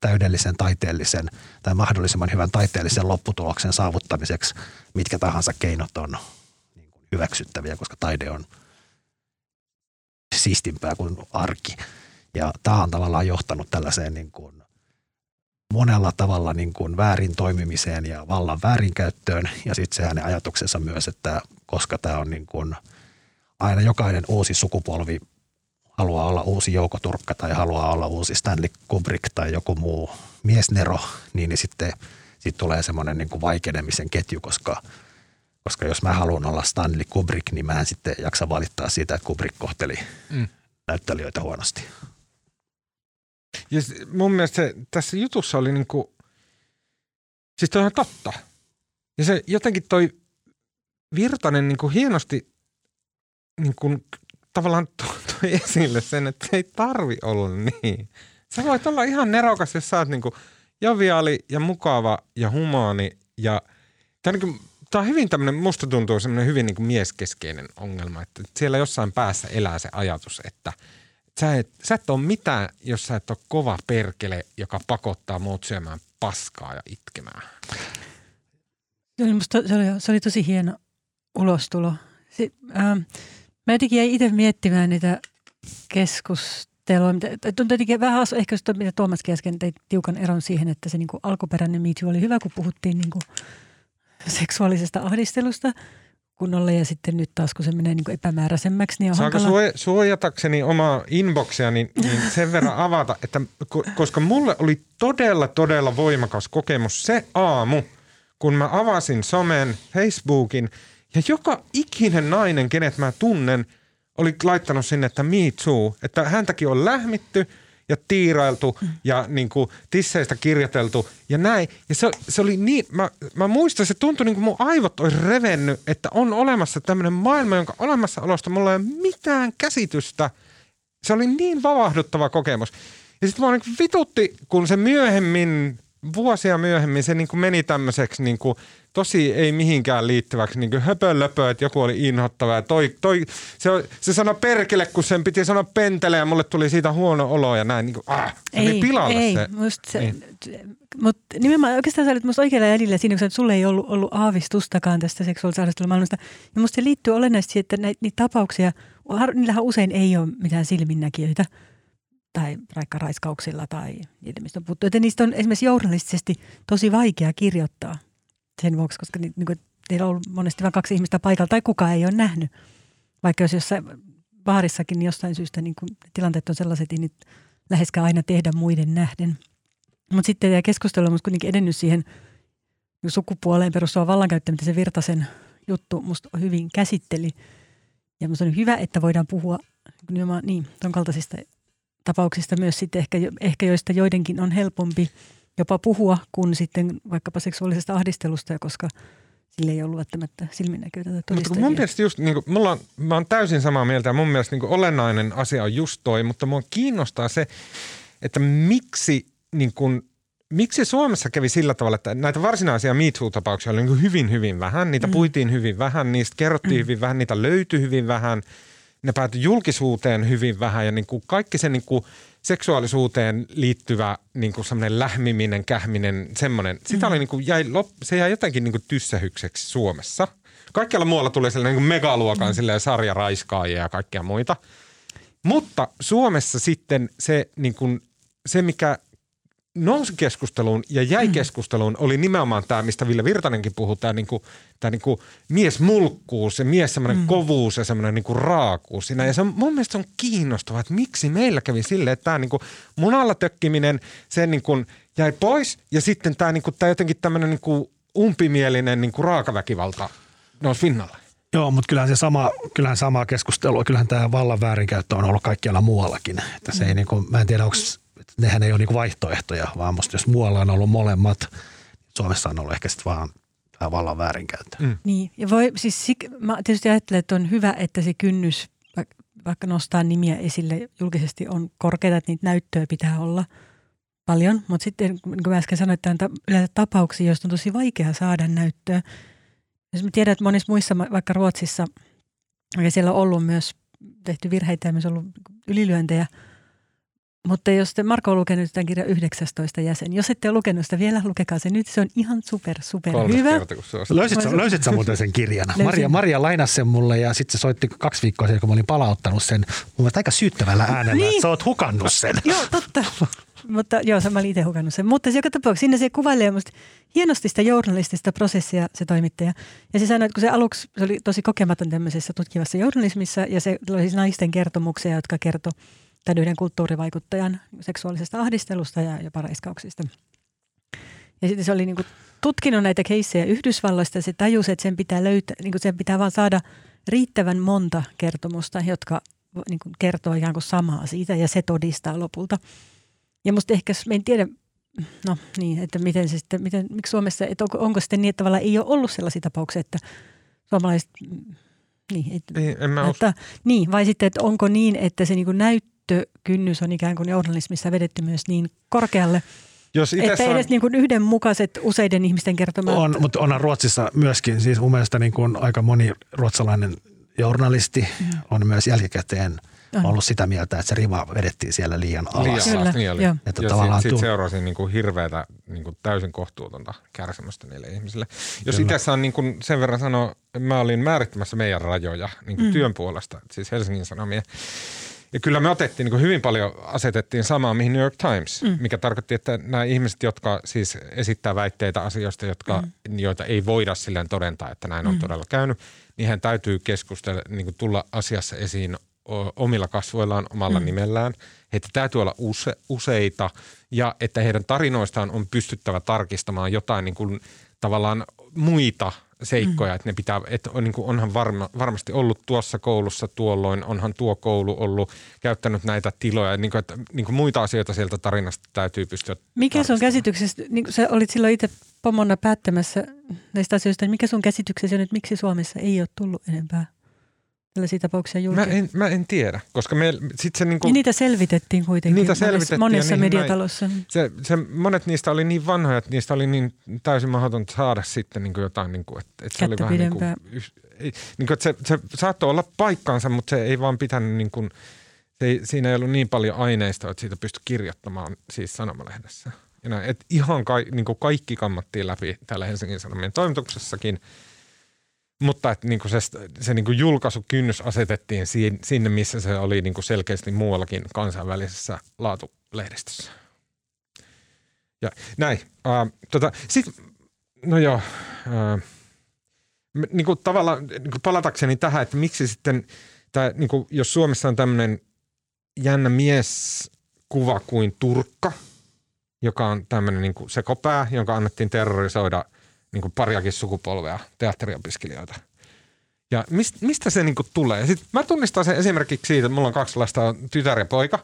täydellisen taiteellisen tai mahdollisimman hyvän taiteellisen lopputuloksen saavuttamiseksi mitkä tahansa keinot on niin hyväksyttäviä, koska taide on siistimpää kuin arki. Ja tämä on tavallaan johtanut tällaiseen niin kuin monella tavalla niin kuin väärin toimimiseen ja vallan väärinkäyttöön. Ja sitten se hänen ajatuksensa myös, että koska tämä on niin kuin aina jokainen uusi sukupolvi haluaa olla uusi Jouko Turkka tai haluaa olla uusi Stanley Kubrick tai joku muu miesnero, niin, niin sitten sit tulee semmoinen niin kuin vaikenemisen ketju, koska, koska jos mä haluan olla Stanley Kubrick, niin mä en sitten jaksa valittaa siitä, että Kubrick kohteli Mm. näyttelijöitä huonosti. Ja mun mielestä se, tässä jutussa oli niinku, siis toi on totta. Ja se jotenkin toi Virtanen niinku hienosti niinku, tavallaan to- toi esille sen, että se ei tarvi olla niin. Sä voit olla ihan nerokas, jos sä oot niinku joviaali ja mukava ja humaani ja tää on, tää on hyvin tämmönen, musta tuntuu semmoinen hyvin niinku mieskeskeinen ongelma, että siellä jossain päässä elää se ajatus, että sä et, sä et ole mitään, jos sä et ole kova perkele, joka pakottaa muut syömään paskaa ja itkemään. Se oli, musta, se, oli, se oli tosi hieno ulostulo. Se, ähm, mä jotenkin jäin itse miettimään niitä keskustelua. Tuntuu jotenkin vähän ehkä just, mitä Tuomaskin äsken teit tiukan eron siihen, että se niinku alkuperäinen Me Too oli hyvä, kun puhuttiin niinku seksuaalisesta ahdistelusta kunnolla ja sitten nyt taas, kun se menee niinku epämääräisemmäksi, niin on Saanko hankala. suoja- suojatakseni omaa inboxia, niin, niin <laughs> sen verran avata, että ko- koska mulle oli todella, todella voimakas kokemus se aamu, kun mä avasin somen, Facebookin, ja joka ikinen nainen, kenet mä tunnen, oli laittanut sinne, että me too, että häntäkin on lähmitty ja tiirailtu ja niin kuin tisseistä kirjoiteltu ja näin. Ja se, se oli niin, mä, mä muistan, se tuntui niin kuin mun aivot olisi revennyt, että on olemassa tämmöinen maailma, jonka olemassaolosta mulla ei ole mitään käsitystä. Se oli niin vavahduttava kokemus. Ja sitten mua niin vitutti, kun se myöhemmin, vuosia myöhemmin, se niin kuin meni tämmöiseksi niin kuin tosi ei mihinkään liittyväksi niin kuin höpölöpö, että joku oli inhottava. Ja toi, toi, se, se sanoi perkele, kun sen piti sanoa pentele ja mulle tuli siitä huono olo ja näin. Niin kuin, ah, se ei, pilalle ei, se. Musta se, Niin. mutta nimenomaan oikeastaan sä olit musta oikealla jäljellä siinä, kun sulle ei ollut, ollut aavistustakaan tästä seksuaalisuudesta maailmasta. Ja musta se liittyy olennaisesti siihen, että näitä, niitä tapauksia, niillähän usein ei ole mitään silminnäkijöitä tai raiskauksilla tai niitä, mistä on puhuttu. Joten niistä on esimerkiksi journalistisesti tosi vaikea kirjoittaa sen vuoksi, koska ni, niin kuin, teillä on ollut monesti vain kaksi ihmistä paikalla tai kukaan ei ole nähnyt. Vaikka jos jossain baarissakin niin jostain syystä niin kuin, tilanteet on sellaiset, nyt läheskään aina tehdä muiden nähden. Mutta sitten tämä keskustelu on kuitenkin edennyt siihen niin sukupuoleen perustuva vallankäyttö, mitä se Virtasen juttu musta hyvin käsitteli. Ja musta on hyvä, että voidaan puhua nimenomaan niin, ton kaltaisista tapauksista myös sitten ehkä, ehkä joista joidenkin on helpompi jopa puhua kuin sitten vaikkapa seksuaalisesta ahdistelusta, koska sille ei ollut välttämättä silminnäköitä tai Mutta todistajia. mun mielestä just, niin kuin, mulla on, mä oon täysin samaa mieltä ja mun mielestä niin kuin olennainen asia on just toi, mutta mua kiinnostaa se, että miksi, niin kuin, miksi Suomessa kävi sillä tavalla, että näitä varsinaisia Me Too-tapauksia oli niin hyvin, hyvin vähän. Niitä mm. puitiin hyvin vähän, niistä kerrottiin mm. hyvin vähän, niitä löytyi hyvin vähän. Ne päätyi julkisuuteen hyvin vähän ja niin kuin kaikki se niin kuin seksuaalisuuteen liittyvä niin kuin semmoinen lähmiminen, kähminen, semmoinen. Sitä oli niin kuin, jäi, se jäi jotenkin niin kuin tyssähykseksi Suomessa. Kaikkialla muualla tuli sellainen niin kuin megaluokan mm. silleen sarjaraiskaajia ja kaikkea muita. Mutta Suomessa sitten se, niin kuin, se mikä nousi keskusteluun ja jäi mm. keskusteluun oli nimenomaan tämä, mistä Ville Virtanenkin puhui, tämä, niinku, tämä niinku miesmulkkuus ja mies semmoinen mm. kovuus ja semmoinen niinku raakuus siinä. Ja se on, mun mielestä se on kiinnostavaa, että miksi meillä kävi silleen, että tämä niinku munalla tökkiminen, se niinku jäi pois ja sitten tämä, niinku, tämä jotenkin tämmöinen niinku umpimielinen niinku raakaväkivalta nousi pinnalle. Joo, mutta kyllähän se sama, kyllähän sama keskustelu, kyllähän tämä vallan väärinkäyttö on ollut kaikkialla muuallakin. Että se ei niin kuin, mä en tiedä, onko, nehän ei ole niin kuin vaihtoehtoja, vaan musta jos muualla on ollut molemmat, Suomessa on ollut ehkä sitten vaan tämä vallan väärinkäyttö. Mm. Niin, ja voi, siis sik, mä tietysti ajattelen, että on hyvä, että se kynnys, vaik- vaikka nostaa nimiä esille julkisesti, on korkeata, että niitä näyttöä pitää olla paljon. Mutta sitten, niin kuin mä äsken sanoin, että on ta- yleensä tapauksia, joista on tosi vaikea saada näyttöä. Jos mä tiedän, että monissa muissa, vaikka Ruotsissa, ja siellä on ollut myös tehty virheitä ja myös ollut ylilyöntejä, mutta jos te, Marko on lukenut tämän kirjan 19 jäsen, jos ette ole lukenut sitä vielä, lukekaa se nyt. Se on ihan super, super Kolme hyvä. kertaa, kun. Löysit, sä, löysit sä muuten sen kirjan? Löysin. Maria, Maria lainasi sen mulle ja sitten se soitti kaksi viikkoa sen, kun mä olin palauttanut sen. Mun mielestä aika syyttävällä äänellä, niin. Että sä oot hukannut sen. Joo, totta. Mutta joo, se mä olin itse hukannut sen. Mutta se joka tapauksessa siinä se kuvailee musta hienosti sitä journalistista prosessia se toimittaja. Ja se sanoi, että kun se aluksi, se oli tosi kokematon tämmöisessä tutkivassa journalismissa ja se oli siis naisten kertomuksia, jotka kertoi tämän yhden kulttuurivaikuttajan seksuaalisesta ahdistelusta ja jopa raiskauksista. Ja sitten se oli niin kuin tutkinut näitä keissejä Yhdysvalloista ja se tajusi, että sen pitää löytää, niin kuin sen pitää vaan saada riittävän monta kertomusta, jotka niin kuin kertoo ikään kuin samaa siitä ja se todistaa lopulta. Ja musta ehkä, mä en tiedä, no niin, että miten se sitten, miten, miksi Suomessa, että onko, onko sitten niin, että tavallaan ei ole ollut sellaisia tapauksia, että suomalaiset, mm, niin, että, Ei, en mä usko. että, niin, vai sitten, että onko niin, että se niin kuin näyttökynnys on ikään kuin journalismissa vedetty myös niin korkealle, Jos itse että edes niin kuin yhdenmukaiset useiden ihmisten kertomat. On, mutta onhan Ruotsissa myöskin, siis mun mielestä niin kuin aika moni ruotsalainen journalisti on myös jälkikäteen On. ollut sitä mieltä, että se riva vedettiin siellä liian alas. Liian Kyllä, alas, niin oli. joo. Että ja tavallaan siitä, siitä tull- seurasi niin kuin hirveätä, niin kuin täysin kohtuutonta kärsimystä niille ihmisille. Jos itse saan niin kuin sen verran sanoa, mä olin määrittämässä meidän rajoja niin kuin mm. työn puolesta, siis Helsingin Sanomia. Ja kyllä me otettiin, niin hyvin paljon asetettiin samaa mihin New York Times, mm. mikä tarkoitti, että nämä ihmiset, jotka siis esittää väitteitä asioista, jotka, mm. joita ei voida silleen todentaa, että näin on mm. todella käynyt, niin hän täytyy keskustella, niin tulla asiassa esiin omilla kasvoillaan, omalla mm. nimellään. Heitä täytyy olla use, useita ja että heidän tarinoistaan on pystyttävä tarkistamaan jotain niin kuin tavallaan muita seikkoja, mm. että ne pitää, että on, niin kuin onhan varma, varmasti ollut tuossa koulussa tuolloin, onhan tuo koulu ollut käyttänyt näitä tiloja, niin kuin, että niin kuin muita asioita sieltä tarinasta täytyy pystyä Mikä sun käsityksessä, niin kuin sä olit silloin itse pomona päättämässä näistä asioista, niin mikä sun käsityksesi on, että miksi Suomessa ei ole tullut enempää tällaisia tapauksia julki? Mä en, mä en tiedä, koska me, sit se niinku, niin niitä selvitettiin kuitenkin Niitä monessa, selvitettiin monessa ja niihin mediatalossa. se, se, monet niistä oli niin vanhoja, että niistä oli niin täysin mahdotonta saada sitten niin kuin jotain, niin kuin, että, että se oli vähän niin niin kuin, että se, se saattoi olla paikkaansa, mutta se ei vaan pitänyt niin kuin, se ei, siinä ei ollut niin paljon aineistoa, että siitä pystyi kirjoittamaan siis sanomalehdessä. Ja näin, että ihan ka, niin kuin kaikki kammattiin läpi täällä Helsingin Sanomien toimituksessakin, mutta että niin kuin se, se niin kuin julkaisukynnys asetettiin sinne, missä se oli niin kuin selkeästi muuallakin kansainvälisessä laatulehdistössä. Ja näin. Äh, tota, Sitten, no joo, äh, niin kuin tavallaan niin kuin palatakseni tähän, että miksi sitten, tämä, niin kuin, jos Suomessa on tämmöinen jännä mieskuva kuin Turkka, joka on tämmöinen niin kuin sekopää, jonka annettiin terrorisoida niin kuin pariakin sukupolvea teatteriopiskelijoita. Ja mist, mistä se niin kuin tulee? Sitten mä tunnistan sen esimerkiksi siitä, että mulla on kaksi lasta, tytär ja poika.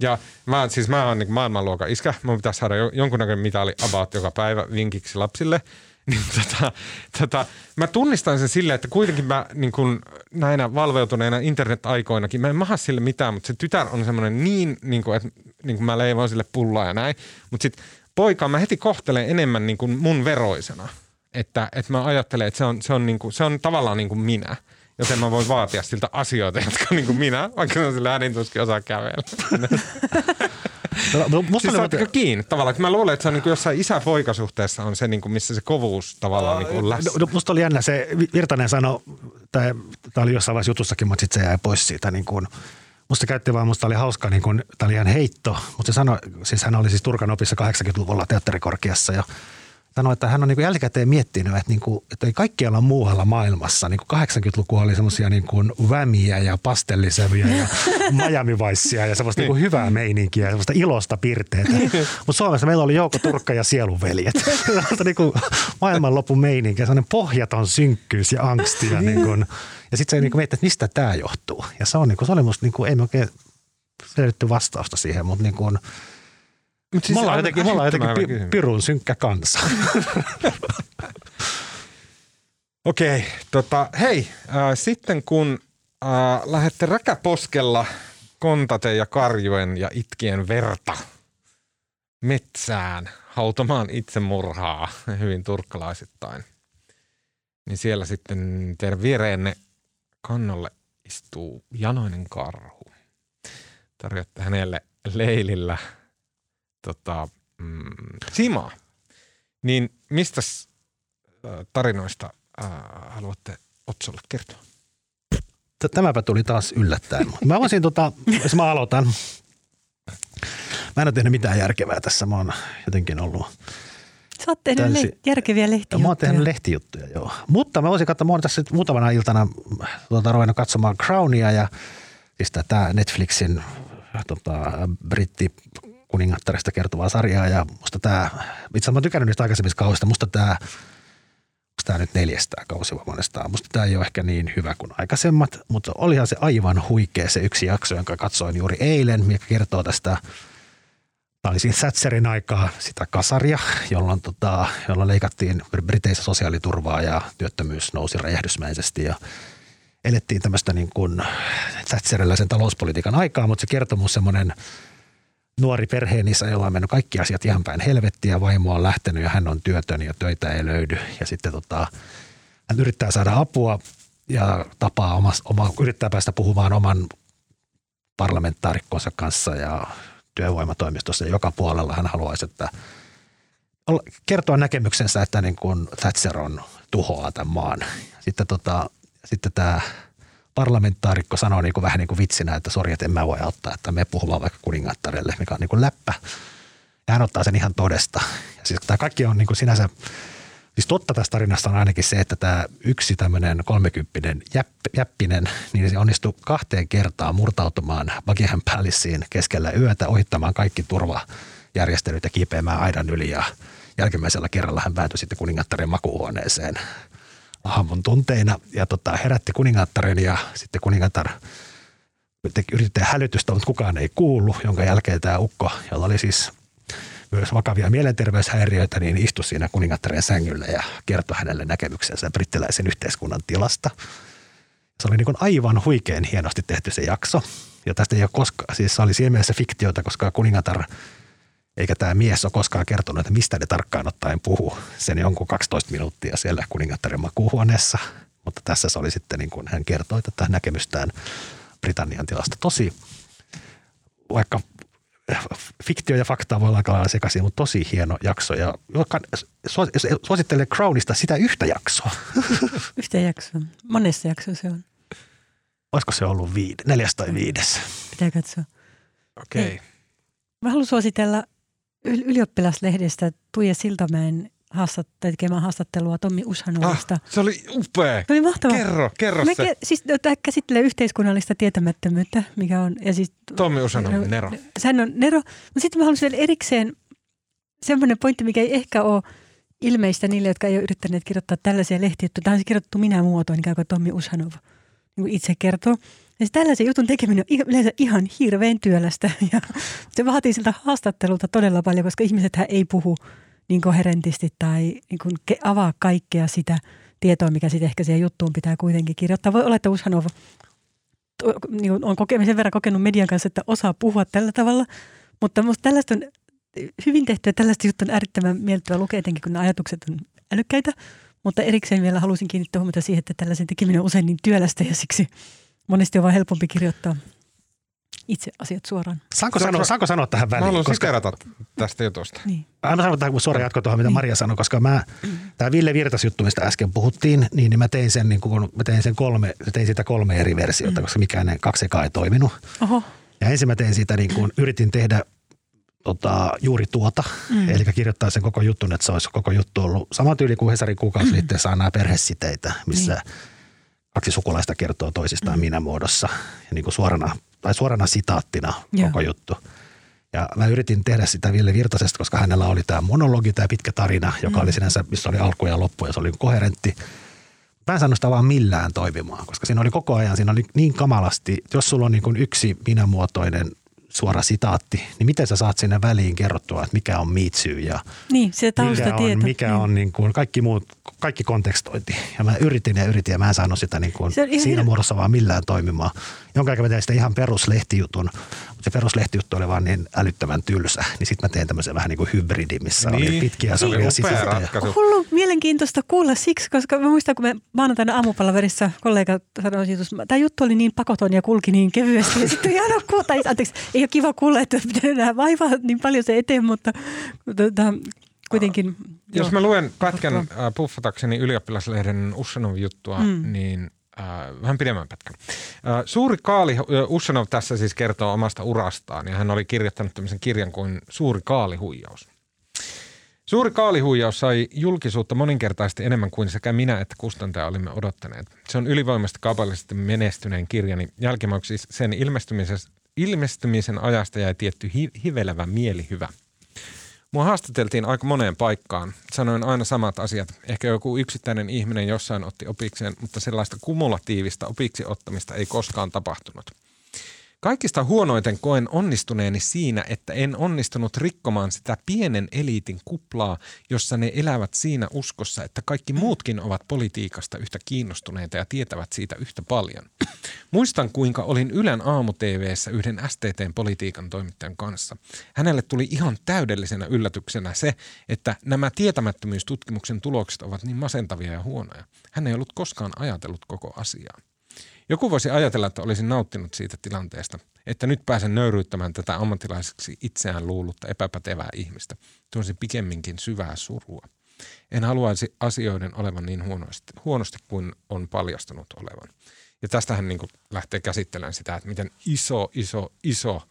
Ja mä, siis mä oon niin maailmanluokan iskä. Mun pitäisi saada jo, jonkunnäköinen mitali about joka päivä vinkiksi lapsille. <laughs> Niin tota, tota, mä tunnistan sen silleen, että kuitenkin mä niin kun näinä valveutuneina internet-aikoinakin, mä en maha sille mitään, mutta se tytär on semmoinen niin, niin kuin, että niin mä leivoin sille pullaa ja näin. Mutta sitten poikaa mä heti kohtelen enemmän niin kuin mun veroisena. Että, että mä ajattelen, että se on, se on, niin kuin, se on tavallaan niin kuin minä. Joten mä voin vaatia siltä asioita, <laughs> jotka on niin kuin minä, vaikka se on sillä äänin tuskin osaa kävellä. No, no, musta Siis oli kiinni tavallaan? Että mä luulen, että se on niin kuin jossain isä-poikasuhteessa on se, niin kuin, missä se kovuus tavallaan niin kuin läsnä. No, no, musta oli jännä se, Virtanen sanoi, tai tämä oli jossain vaiheessa jutussakin, mutta sitten se jäi pois siitä niin kuin, Musta käytti vaan, musta oli hauska, niin kuin, tämä oli ihan heitto, mutta se sanoi, siis hän oli siis Turkan opissa 80-luvulla teatterikorkeassa ja sanoi, että hän on niin kuin jälkikäteen miettinyt, että, niin kuin, että ei kaikkialla muualla maailmassa, niin kuin 80-luku oli semmoisia niin kuin vämiä ja pastellisävyjä ja <laughs> Miami Viceia ja semmoista niin kuin hyvää meininkiä ja semmoista ilosta pirteetä. <laughs> Mutta Suomessa meillä oli Jouko Turkka ja Sielunveljet. <laughs> Niin kuin maailmanlopun meininkiä, semmoinen pohjaton synkkyys ja angsti ja niin kuin, ja sitten se niin kuin miettii, että mistä tämä johtuu. Ja se, on, niin kuin, se oli musta, niin kuin, ei me oikein vastausta siihen, mutta niin kuin, Mut siis me ollaan jotenkin, me ollaan <laughs> jotenkin pi, pirun synkkä kansa. <laughs> Okei, tota, hei, äh, sitten kun äh, lähdette räkäposkella kontaten ja karjuen ja itkien verta metsään hautamaan itsemurhaa hyvin turkkalaisittain, niin siellä sitten teidän viereenne kannolle istuu janoinen karhu. Tarjotte hänelle leilillä tota, mm, simaa. Niin mistä tarinoista äh, haluatte Otsolle kertoa? Tämäpä tuli taas yllättäen. Mä voisin, tota, jos mä aloitan. Mä en ole tehnyt mitään järkevää tässä. Mä oon jotenkin ollut Sä oot tehnyt Täysin- le- järkeviä Ja lehtijuttuja. mä oon tehnyt lehtijuttuja, joo. Mutta mä voisin katsoa, mä oon tässä nyt muutamana iltana tuota, ruvennut katsomaan Crownia ja siis tätä Netflixin tota, britti kuningattaresta kertovaa sarjaa ja musta tämä, itse asiassa mä tykännyt niistä aikaisemmista kausista, musta tämä, tämä nyt neljästä kausi vai musta tämä ei ole ehkä niin hyvä kuin aikaisemmat, mutta olihan se aivan huikea se yksi jakso, jonka katsoin juuri eilen, mikä kertoo tästä Tämä oli siis Thatcherin aikaa sitä kasaria, jolloin, tota, jolloin leikattiin Briteissä sosiaaliturvaa ja työttömyys nousi räjähdysmäisesti ja elettiin tämmöistä niin kuin Thatcherilaisen talouspolitiikan aikaa, mutta se kertomus semmoinen nuori perheenisä, jolla on mennyt kaikki asiat ihan päin helvettiä, vaimo on lähtenyt ja hän on työtön ja töitä ei löydy ja sitten tota, hän yrittää saada apua ja tapaa oma, oma, yrittää päästä puhumaan oman parlamentaarikkonsa kanssa ja työvoimatoimistossa ja joka puolella hän haluaisi, että kertoa näkemyksensä, että niin kuin Thatcher on tuhoaa tämän maan. Sitten, tota, sitten tämä parlamentaarikko sanoo niin kuin vähän niin kuin vitsinä, että sori, että en mä voi auttaa, että me puhumaan vaikka kuningattarelle, mikä on niin kuin läppä. Ja hän ottaa sen ihan todesta. Ja siis tämä kaikki on niin kuin sinänsä, siis totta tässä tarinassa on ainakin se, että tämä yksi tämmöinen kolmekymppinen jäpp, jäppinen, niin se onnistui kahteen kertaan murtautumaan Buckingham Palaceen keskellä yötä, ohittamaan kaikki turvajärjestelyt ja kiipeämään aidan yli ja jälkimmäisellä kerralla hän päätyi sitten kuningattaren makuuhuoneeseen aamun tunteina ja tota, herätti kuningattaren ja sitten kuningatar yritti hälytystä, mutta kukaan ei kuulu, jonka jälkeen tämä ukko, jolla oli siis myös vakavia mielenterveyshäiriöitä, niin istui siinä kuningattaren sängyllä ja kertoi hänelle näkemyksensä brittiläisen yhteiskunnan tilasta. Se oli niin aivan huikein hienosti tehty se jakso. Ja tästä ei ole koskaan, siis se oli siinä mielessä fiktiota, koska kuningatar eikä tämä mies ole koskaan kertonut, että mistä ne tarkkaan ottaen puhuu. Sen jonkun 12 minuuttia siellä kuningattaren makuuhuoneessa. Mutta tässä se oli sitten niin kuin hän kertoi tätä näkemystään Britannian tilasta. Tosi, vaikka fiktio ja faktaa voi olla aika lailla sekaisin, mutta tosi hieno jakso. Ja suosittelen Crownista sitä yhtä jaksoa. <laughs> Yhtä jaksoa. Monessa jaksoa se on. Olisiko se ollut viide, neljäs tai viides? Pitää katsoa. Okei. Okay. Mä haluan suositella ylioppilaslehdestä Tuija Siltamäen haastat, tekemään haastattelua Tommi Ushanovista. Ah, se oli upea. Se oli mahtavaa. Kerro, kerro Me se. ke- siis, no, tämä käsittelee yhteiskunnallista tietämättömyyttä, mikä on... Ja siis, Tommi Usanov, Nero. Sehän on Nero. Mutta sitten mä haluaisin vielä erikseen semmoinen pointti, mikä ei ehkä ole ilmeistä niille, jotka ei ole yrittäneet kirjoittaa tällaisia lehtijuttuja. Tämä on siis kirjoitettu minä muotoon, niin kuin Tommi Ushanov niin kuin itse kertoo. Ja siis tällaisen jutun tekeminen on yleensä ihan hirveän työlästä <laughs> ja se vaatii siltä haastattelulta todella paljon, koska ihmiset ei puhu niin koherentisti tai niin kuin avaa kaikkea sitä tietoa, mikä sitten ehkä siihen juttuun pitää kuitenkin kirjoittaa. Voi olla, että Ushanov niin on kokemisen verran kokenut median kanssa, että osaa puhua tällä tavalla, mutta minusta tällaista on hyvin tehty ja tällaista juttu on äärittömän miellyttävää lukea, etenkin kun ajatukset on älykkäitä, mutta erikseen vielä halusin kiinnittää huomiota siihen, että tällaisen tekeminen on usein niin työlästä ja siksi monesti on vain helpompi kirjoittaa itse asiat suoraan. Saanko, sanoa, saanko sanoa tähän väliin? Mä haluan koska, siterata tästä jutusta. Niin. Mä sanon tähän, kun suora jatko tuohon, mitä Niin. Maria sanoi, koska mä, tämä Ville Virtas juttu, mistä äsken puhuttiin, niin, niin mä tein sen, niin kun, mä tein sen kolme, tein siitä kolme eri versiota, koska mikään ne kaksi ekaa ei toiminut. Oho, Ja ensin mä tein siitä, niin kun, yritin tehdä tota, juuri tuota, mm. eli kirjoittaa sen koko jutun, että se olisi koko juttu ollut sama tyyli kuin Hesarin kuukausiliitteessä on nämä perhesiteitä, missä Niin. Kaksi sukulaista kertoo toisistaan mm. minä muodossa ja niin kuin suorana, tai suorana sitaattina Joo. koko juttu. Ja mä yritin tehdä sitä Ville Virtasesta, koska hänellä oli tämä monologi, tämä pitkä tarina, joka mm. oli sinänsä, missä oli alku ja loppu ja se oli koherentti. Mä en saanut sitä vaan millään toimimaan, koska siinä oli koko ajan, siinä oli niin kamalasti, jos sulla on niin kuin yksi minämuotoinen suora sitaatti, niin miten sä saat sinne väliin kerrottua, että mikä on miitsy ja niin, se mikä on, mikä niin. on niin kuin kaikki muut, kaikki kontekstointi. Ja mä yritin ja yritin ja mä en saanut sitä niin kuin siinä hir- muodossa vaan millään toimimaan. Jonka aikaa mä tein sitä ihan peruslehtijutun, se peruslehtijuttu oli vaan niin älyttömän tylsä. Niin sitten mä tein tämmöisen vähän niin kuin hybridin, missä niin. oli Niin. pitkiä Se oli sarjoja upea sisältöjä. ratkaisu. Hullu mielenkiintoista kuulla siksi, koska mä muistan, kun me maanantaina aamupalaverissa kollega sanoi, että tämä juttu oli niin pakoton ja kulki niin kevyesti. Ja sitten ihan kuulla, tai anteeksi, ei ole kiva kuulla, että <laughs> pitää enää vaivaa niin paljon se eteen, mutta tota, kuitenkin. Jos joo. mä luen pätkän äh, puffatakseni ylioppilaslehden Ushanov juttua. Mm. niin äh, vähän pidemmän pätkän. Äh, suuri Kaali, äh, Ushanov tässä siis kertoo omasta urastaan ja hän oli kirjoittanut tämmöisen kirjan kuin Suuri kaalihuijaus. Suuri kaalihuijaus sai julkisuutta moninkertaisesti enemmän kuin sekä minä että kustantaja olimme odottaneet. Se on ylivoimasti kaupallisesti menestyneen kirjani. Jälkimmäiseksi sen ilmestymisen, ilmestymisen ajasta jäi tietty hi- hivelevä mielihyvä. Mua haastateltiin aika moneen paikkaan. Sanoin aina samat asiat. Ehkä joku yksittäinen ihminen jossain otti opikseen, mutta sellaista kumulatiivista opiksi ottamista ei koskaan tapahtunut. Kaikista huonoiten koen onnistuneeni siinä, että en onnistunut rikkomaan sitä pienen eliitin kuplaa, jossa ne elävät siinä uskossa, että kaikki muutkin ovat politiikasta yhtä kiinnostuneita ja tietävät siitä yhtä paljon. Muistan, kuinka olin Ylen aamu TV:ssä yhden STTn politiikan toimittajan kanssa. Hänelle tuli ihan täydellisenä yllätyksenä se, että nämä tietämättömyystutkimuksen tulokset ovat niin masentavia ja huonoja. Hän ei ollut koskaan ajatellut koko asiaa. Joku voisi ajatella, että olisin nauttinut siitä tilanteesta, että nyt pääsen nöyryyttämään tätä ammattilaiseksi itseään luullutta epäpätevää ihmistä. Tunsin pikemminkin syvää surua. En haluaisi asioiden olevan niin huonosti, huonosti kuin on paljastunut olevan. Ja tästähän niin lähtee käsittelemään sitä, että miten iso, iso, iso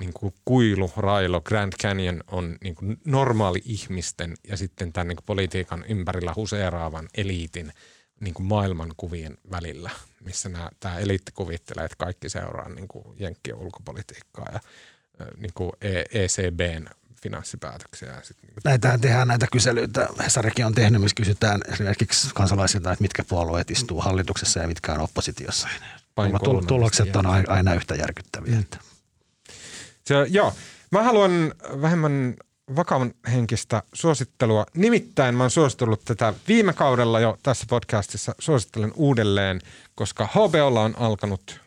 niin kuin kuilu, railo, Grand Canyon on niin kuin normaali ihmisten ja sitten tämän niin kuin politiikan ympärillä huseeraavan eliitin niin kuin maailmankuvien välillä, missä nämä, tämä eliitti kuvittelee, että kaikki seuraa niin kuin jenkkien ulkopolitiikkaa ja niin kuin ECBn finanssipäätöksiä. Ja sit, niin kuin, Näitähän tehdään näitä kyselyitä. Hesarikin on tehnyt, missä kysytään esimerkiksi kansalaisilta, että mitkä puolueet istuu hallituksessa ja mitkä on oppositiossa. Tulo- Tulokset on aina yhtä järkyttäviä. Että. Se, joo, mä haluan vähemmän vakavan henkistä suosittelua. Nimittäin mä oon suositellut tätä viime kaudella jo tässä podcastissa. Suosittelen uudelleen, koska HBOlla on alkanut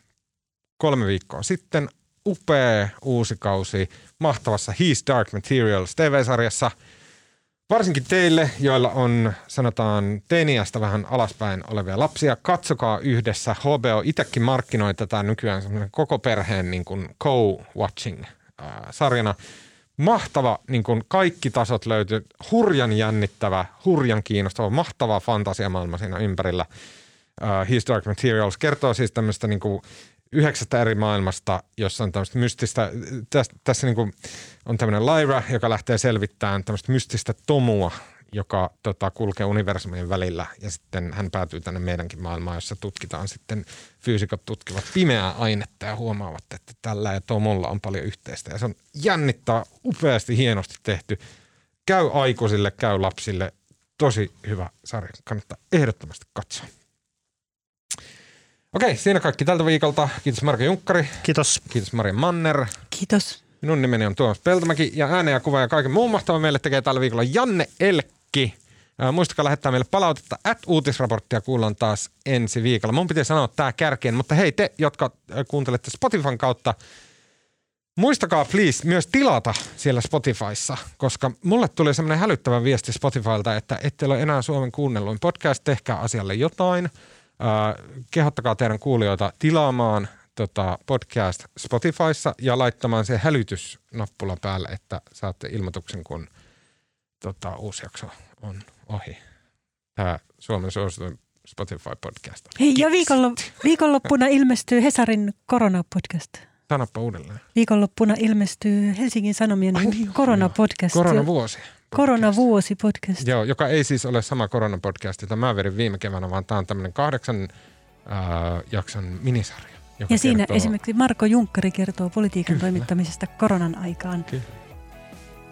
kolme viikkoa sitten upea uusi kausi mahtavassa He's Dark Materials TV-sarjassa. Varsinkin teille, joilla on sanotaan teiniästä vähän alaspäin olevia lapsia, katsokaa yhdessä. HBO itsekin markkinoi tätä nykyään koko perheen niin kuin co-watching sarjana. Mahtava, niin kuin kaikki tasot löytyy, hurjan jännittävä, hurjan kiinnostava, mahtava fantasiamaailma siinä ympärillä. Uh, His Dark Materials kertoo siis tämmöistä niin kuin yhdeksästä eri maailmasta, jossa on tämmöistä mystistä, tässä, tässä niin kuin on tämmöinen Lyra, joka lähtee selvittämään tämmöistä mystistä tomua, joka tota, kulkee universumien välillä ja sitten hän päätyy tänne meidänkin maailmaan, jossa tutkitaan sitten, fyysikot tutkivat pimeää ainetta ja huomaavat, että tällä ja tomulla on paljon yhteistä ja se on jännittää, upeasti, hienosti tehty. Käy aikuisille, käy lapsille, tosi hyvä sarja, kannattaa ehdottomasti katsoa. Okei, siinä kaikki tältä viikolta. Kiitos Marko Junkkari, Kiitos. kiitos Maria Manner. Kiitos. Minun nimeni on Tuomas Peltomäki ja äänen ja kuva ja kaiken muun mahtavan meille tekee tällä viikolla Janne Elkki. Ää, Muistakaa lähettää meille palautetta, at uutisraporttia kuullaan taas ensi viikolla. Mun piti sanoa tämä kärkeen, mutta hei te, jotka ää, kuuntelette Spotifyn kautta, muistakaa please myös tilata siellä Spotifyssa, koska mulle tuli semmoinen hälyttävä viesti Spotifylta, että ette ole enää Suomen kuunnelluin podcast, tehkää asialle jotain. Ää, kehottakaa teidän kuulijoita tilaamaan tota, podcast Spotifyssa ja laittamaan se hälytysnappula päälle, että saatte ilmoituksen, kun tota, uusi jakso on ohi. Tämä Suomen suosituin Spotify-podcast. Hei, ja viikonlo, viikonloppuna ilmestyy Hesarin koronapodcast. Sanoppa uudelleen. Viikonloppuna ilmestyy Helsingin Sanomien Ai niin, koronapodcast. Koronavuosi. Koronavuosi podcast. Joo, joka ei siis ole sama koronapodcast, jota mä vedin viime keväänä, vaan tämä on tämmöinen kahdeksan äh, jakson minisarja. Ja siinä kertoo- esimerkiksi Marko Junkkari kertoo politiikan toimittamisesta koronan aikaan.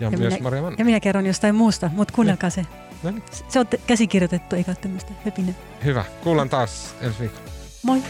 Ja, ja myös minä- Maria Mann. Ja minä kerron jostain muusta, mutta kuunnelkaa se. No niin. Se on te- käsikirjoitettu eikä ole tämmöistä höpinä. Hyvä. Kuullaan taas ensi viikolla. Moi!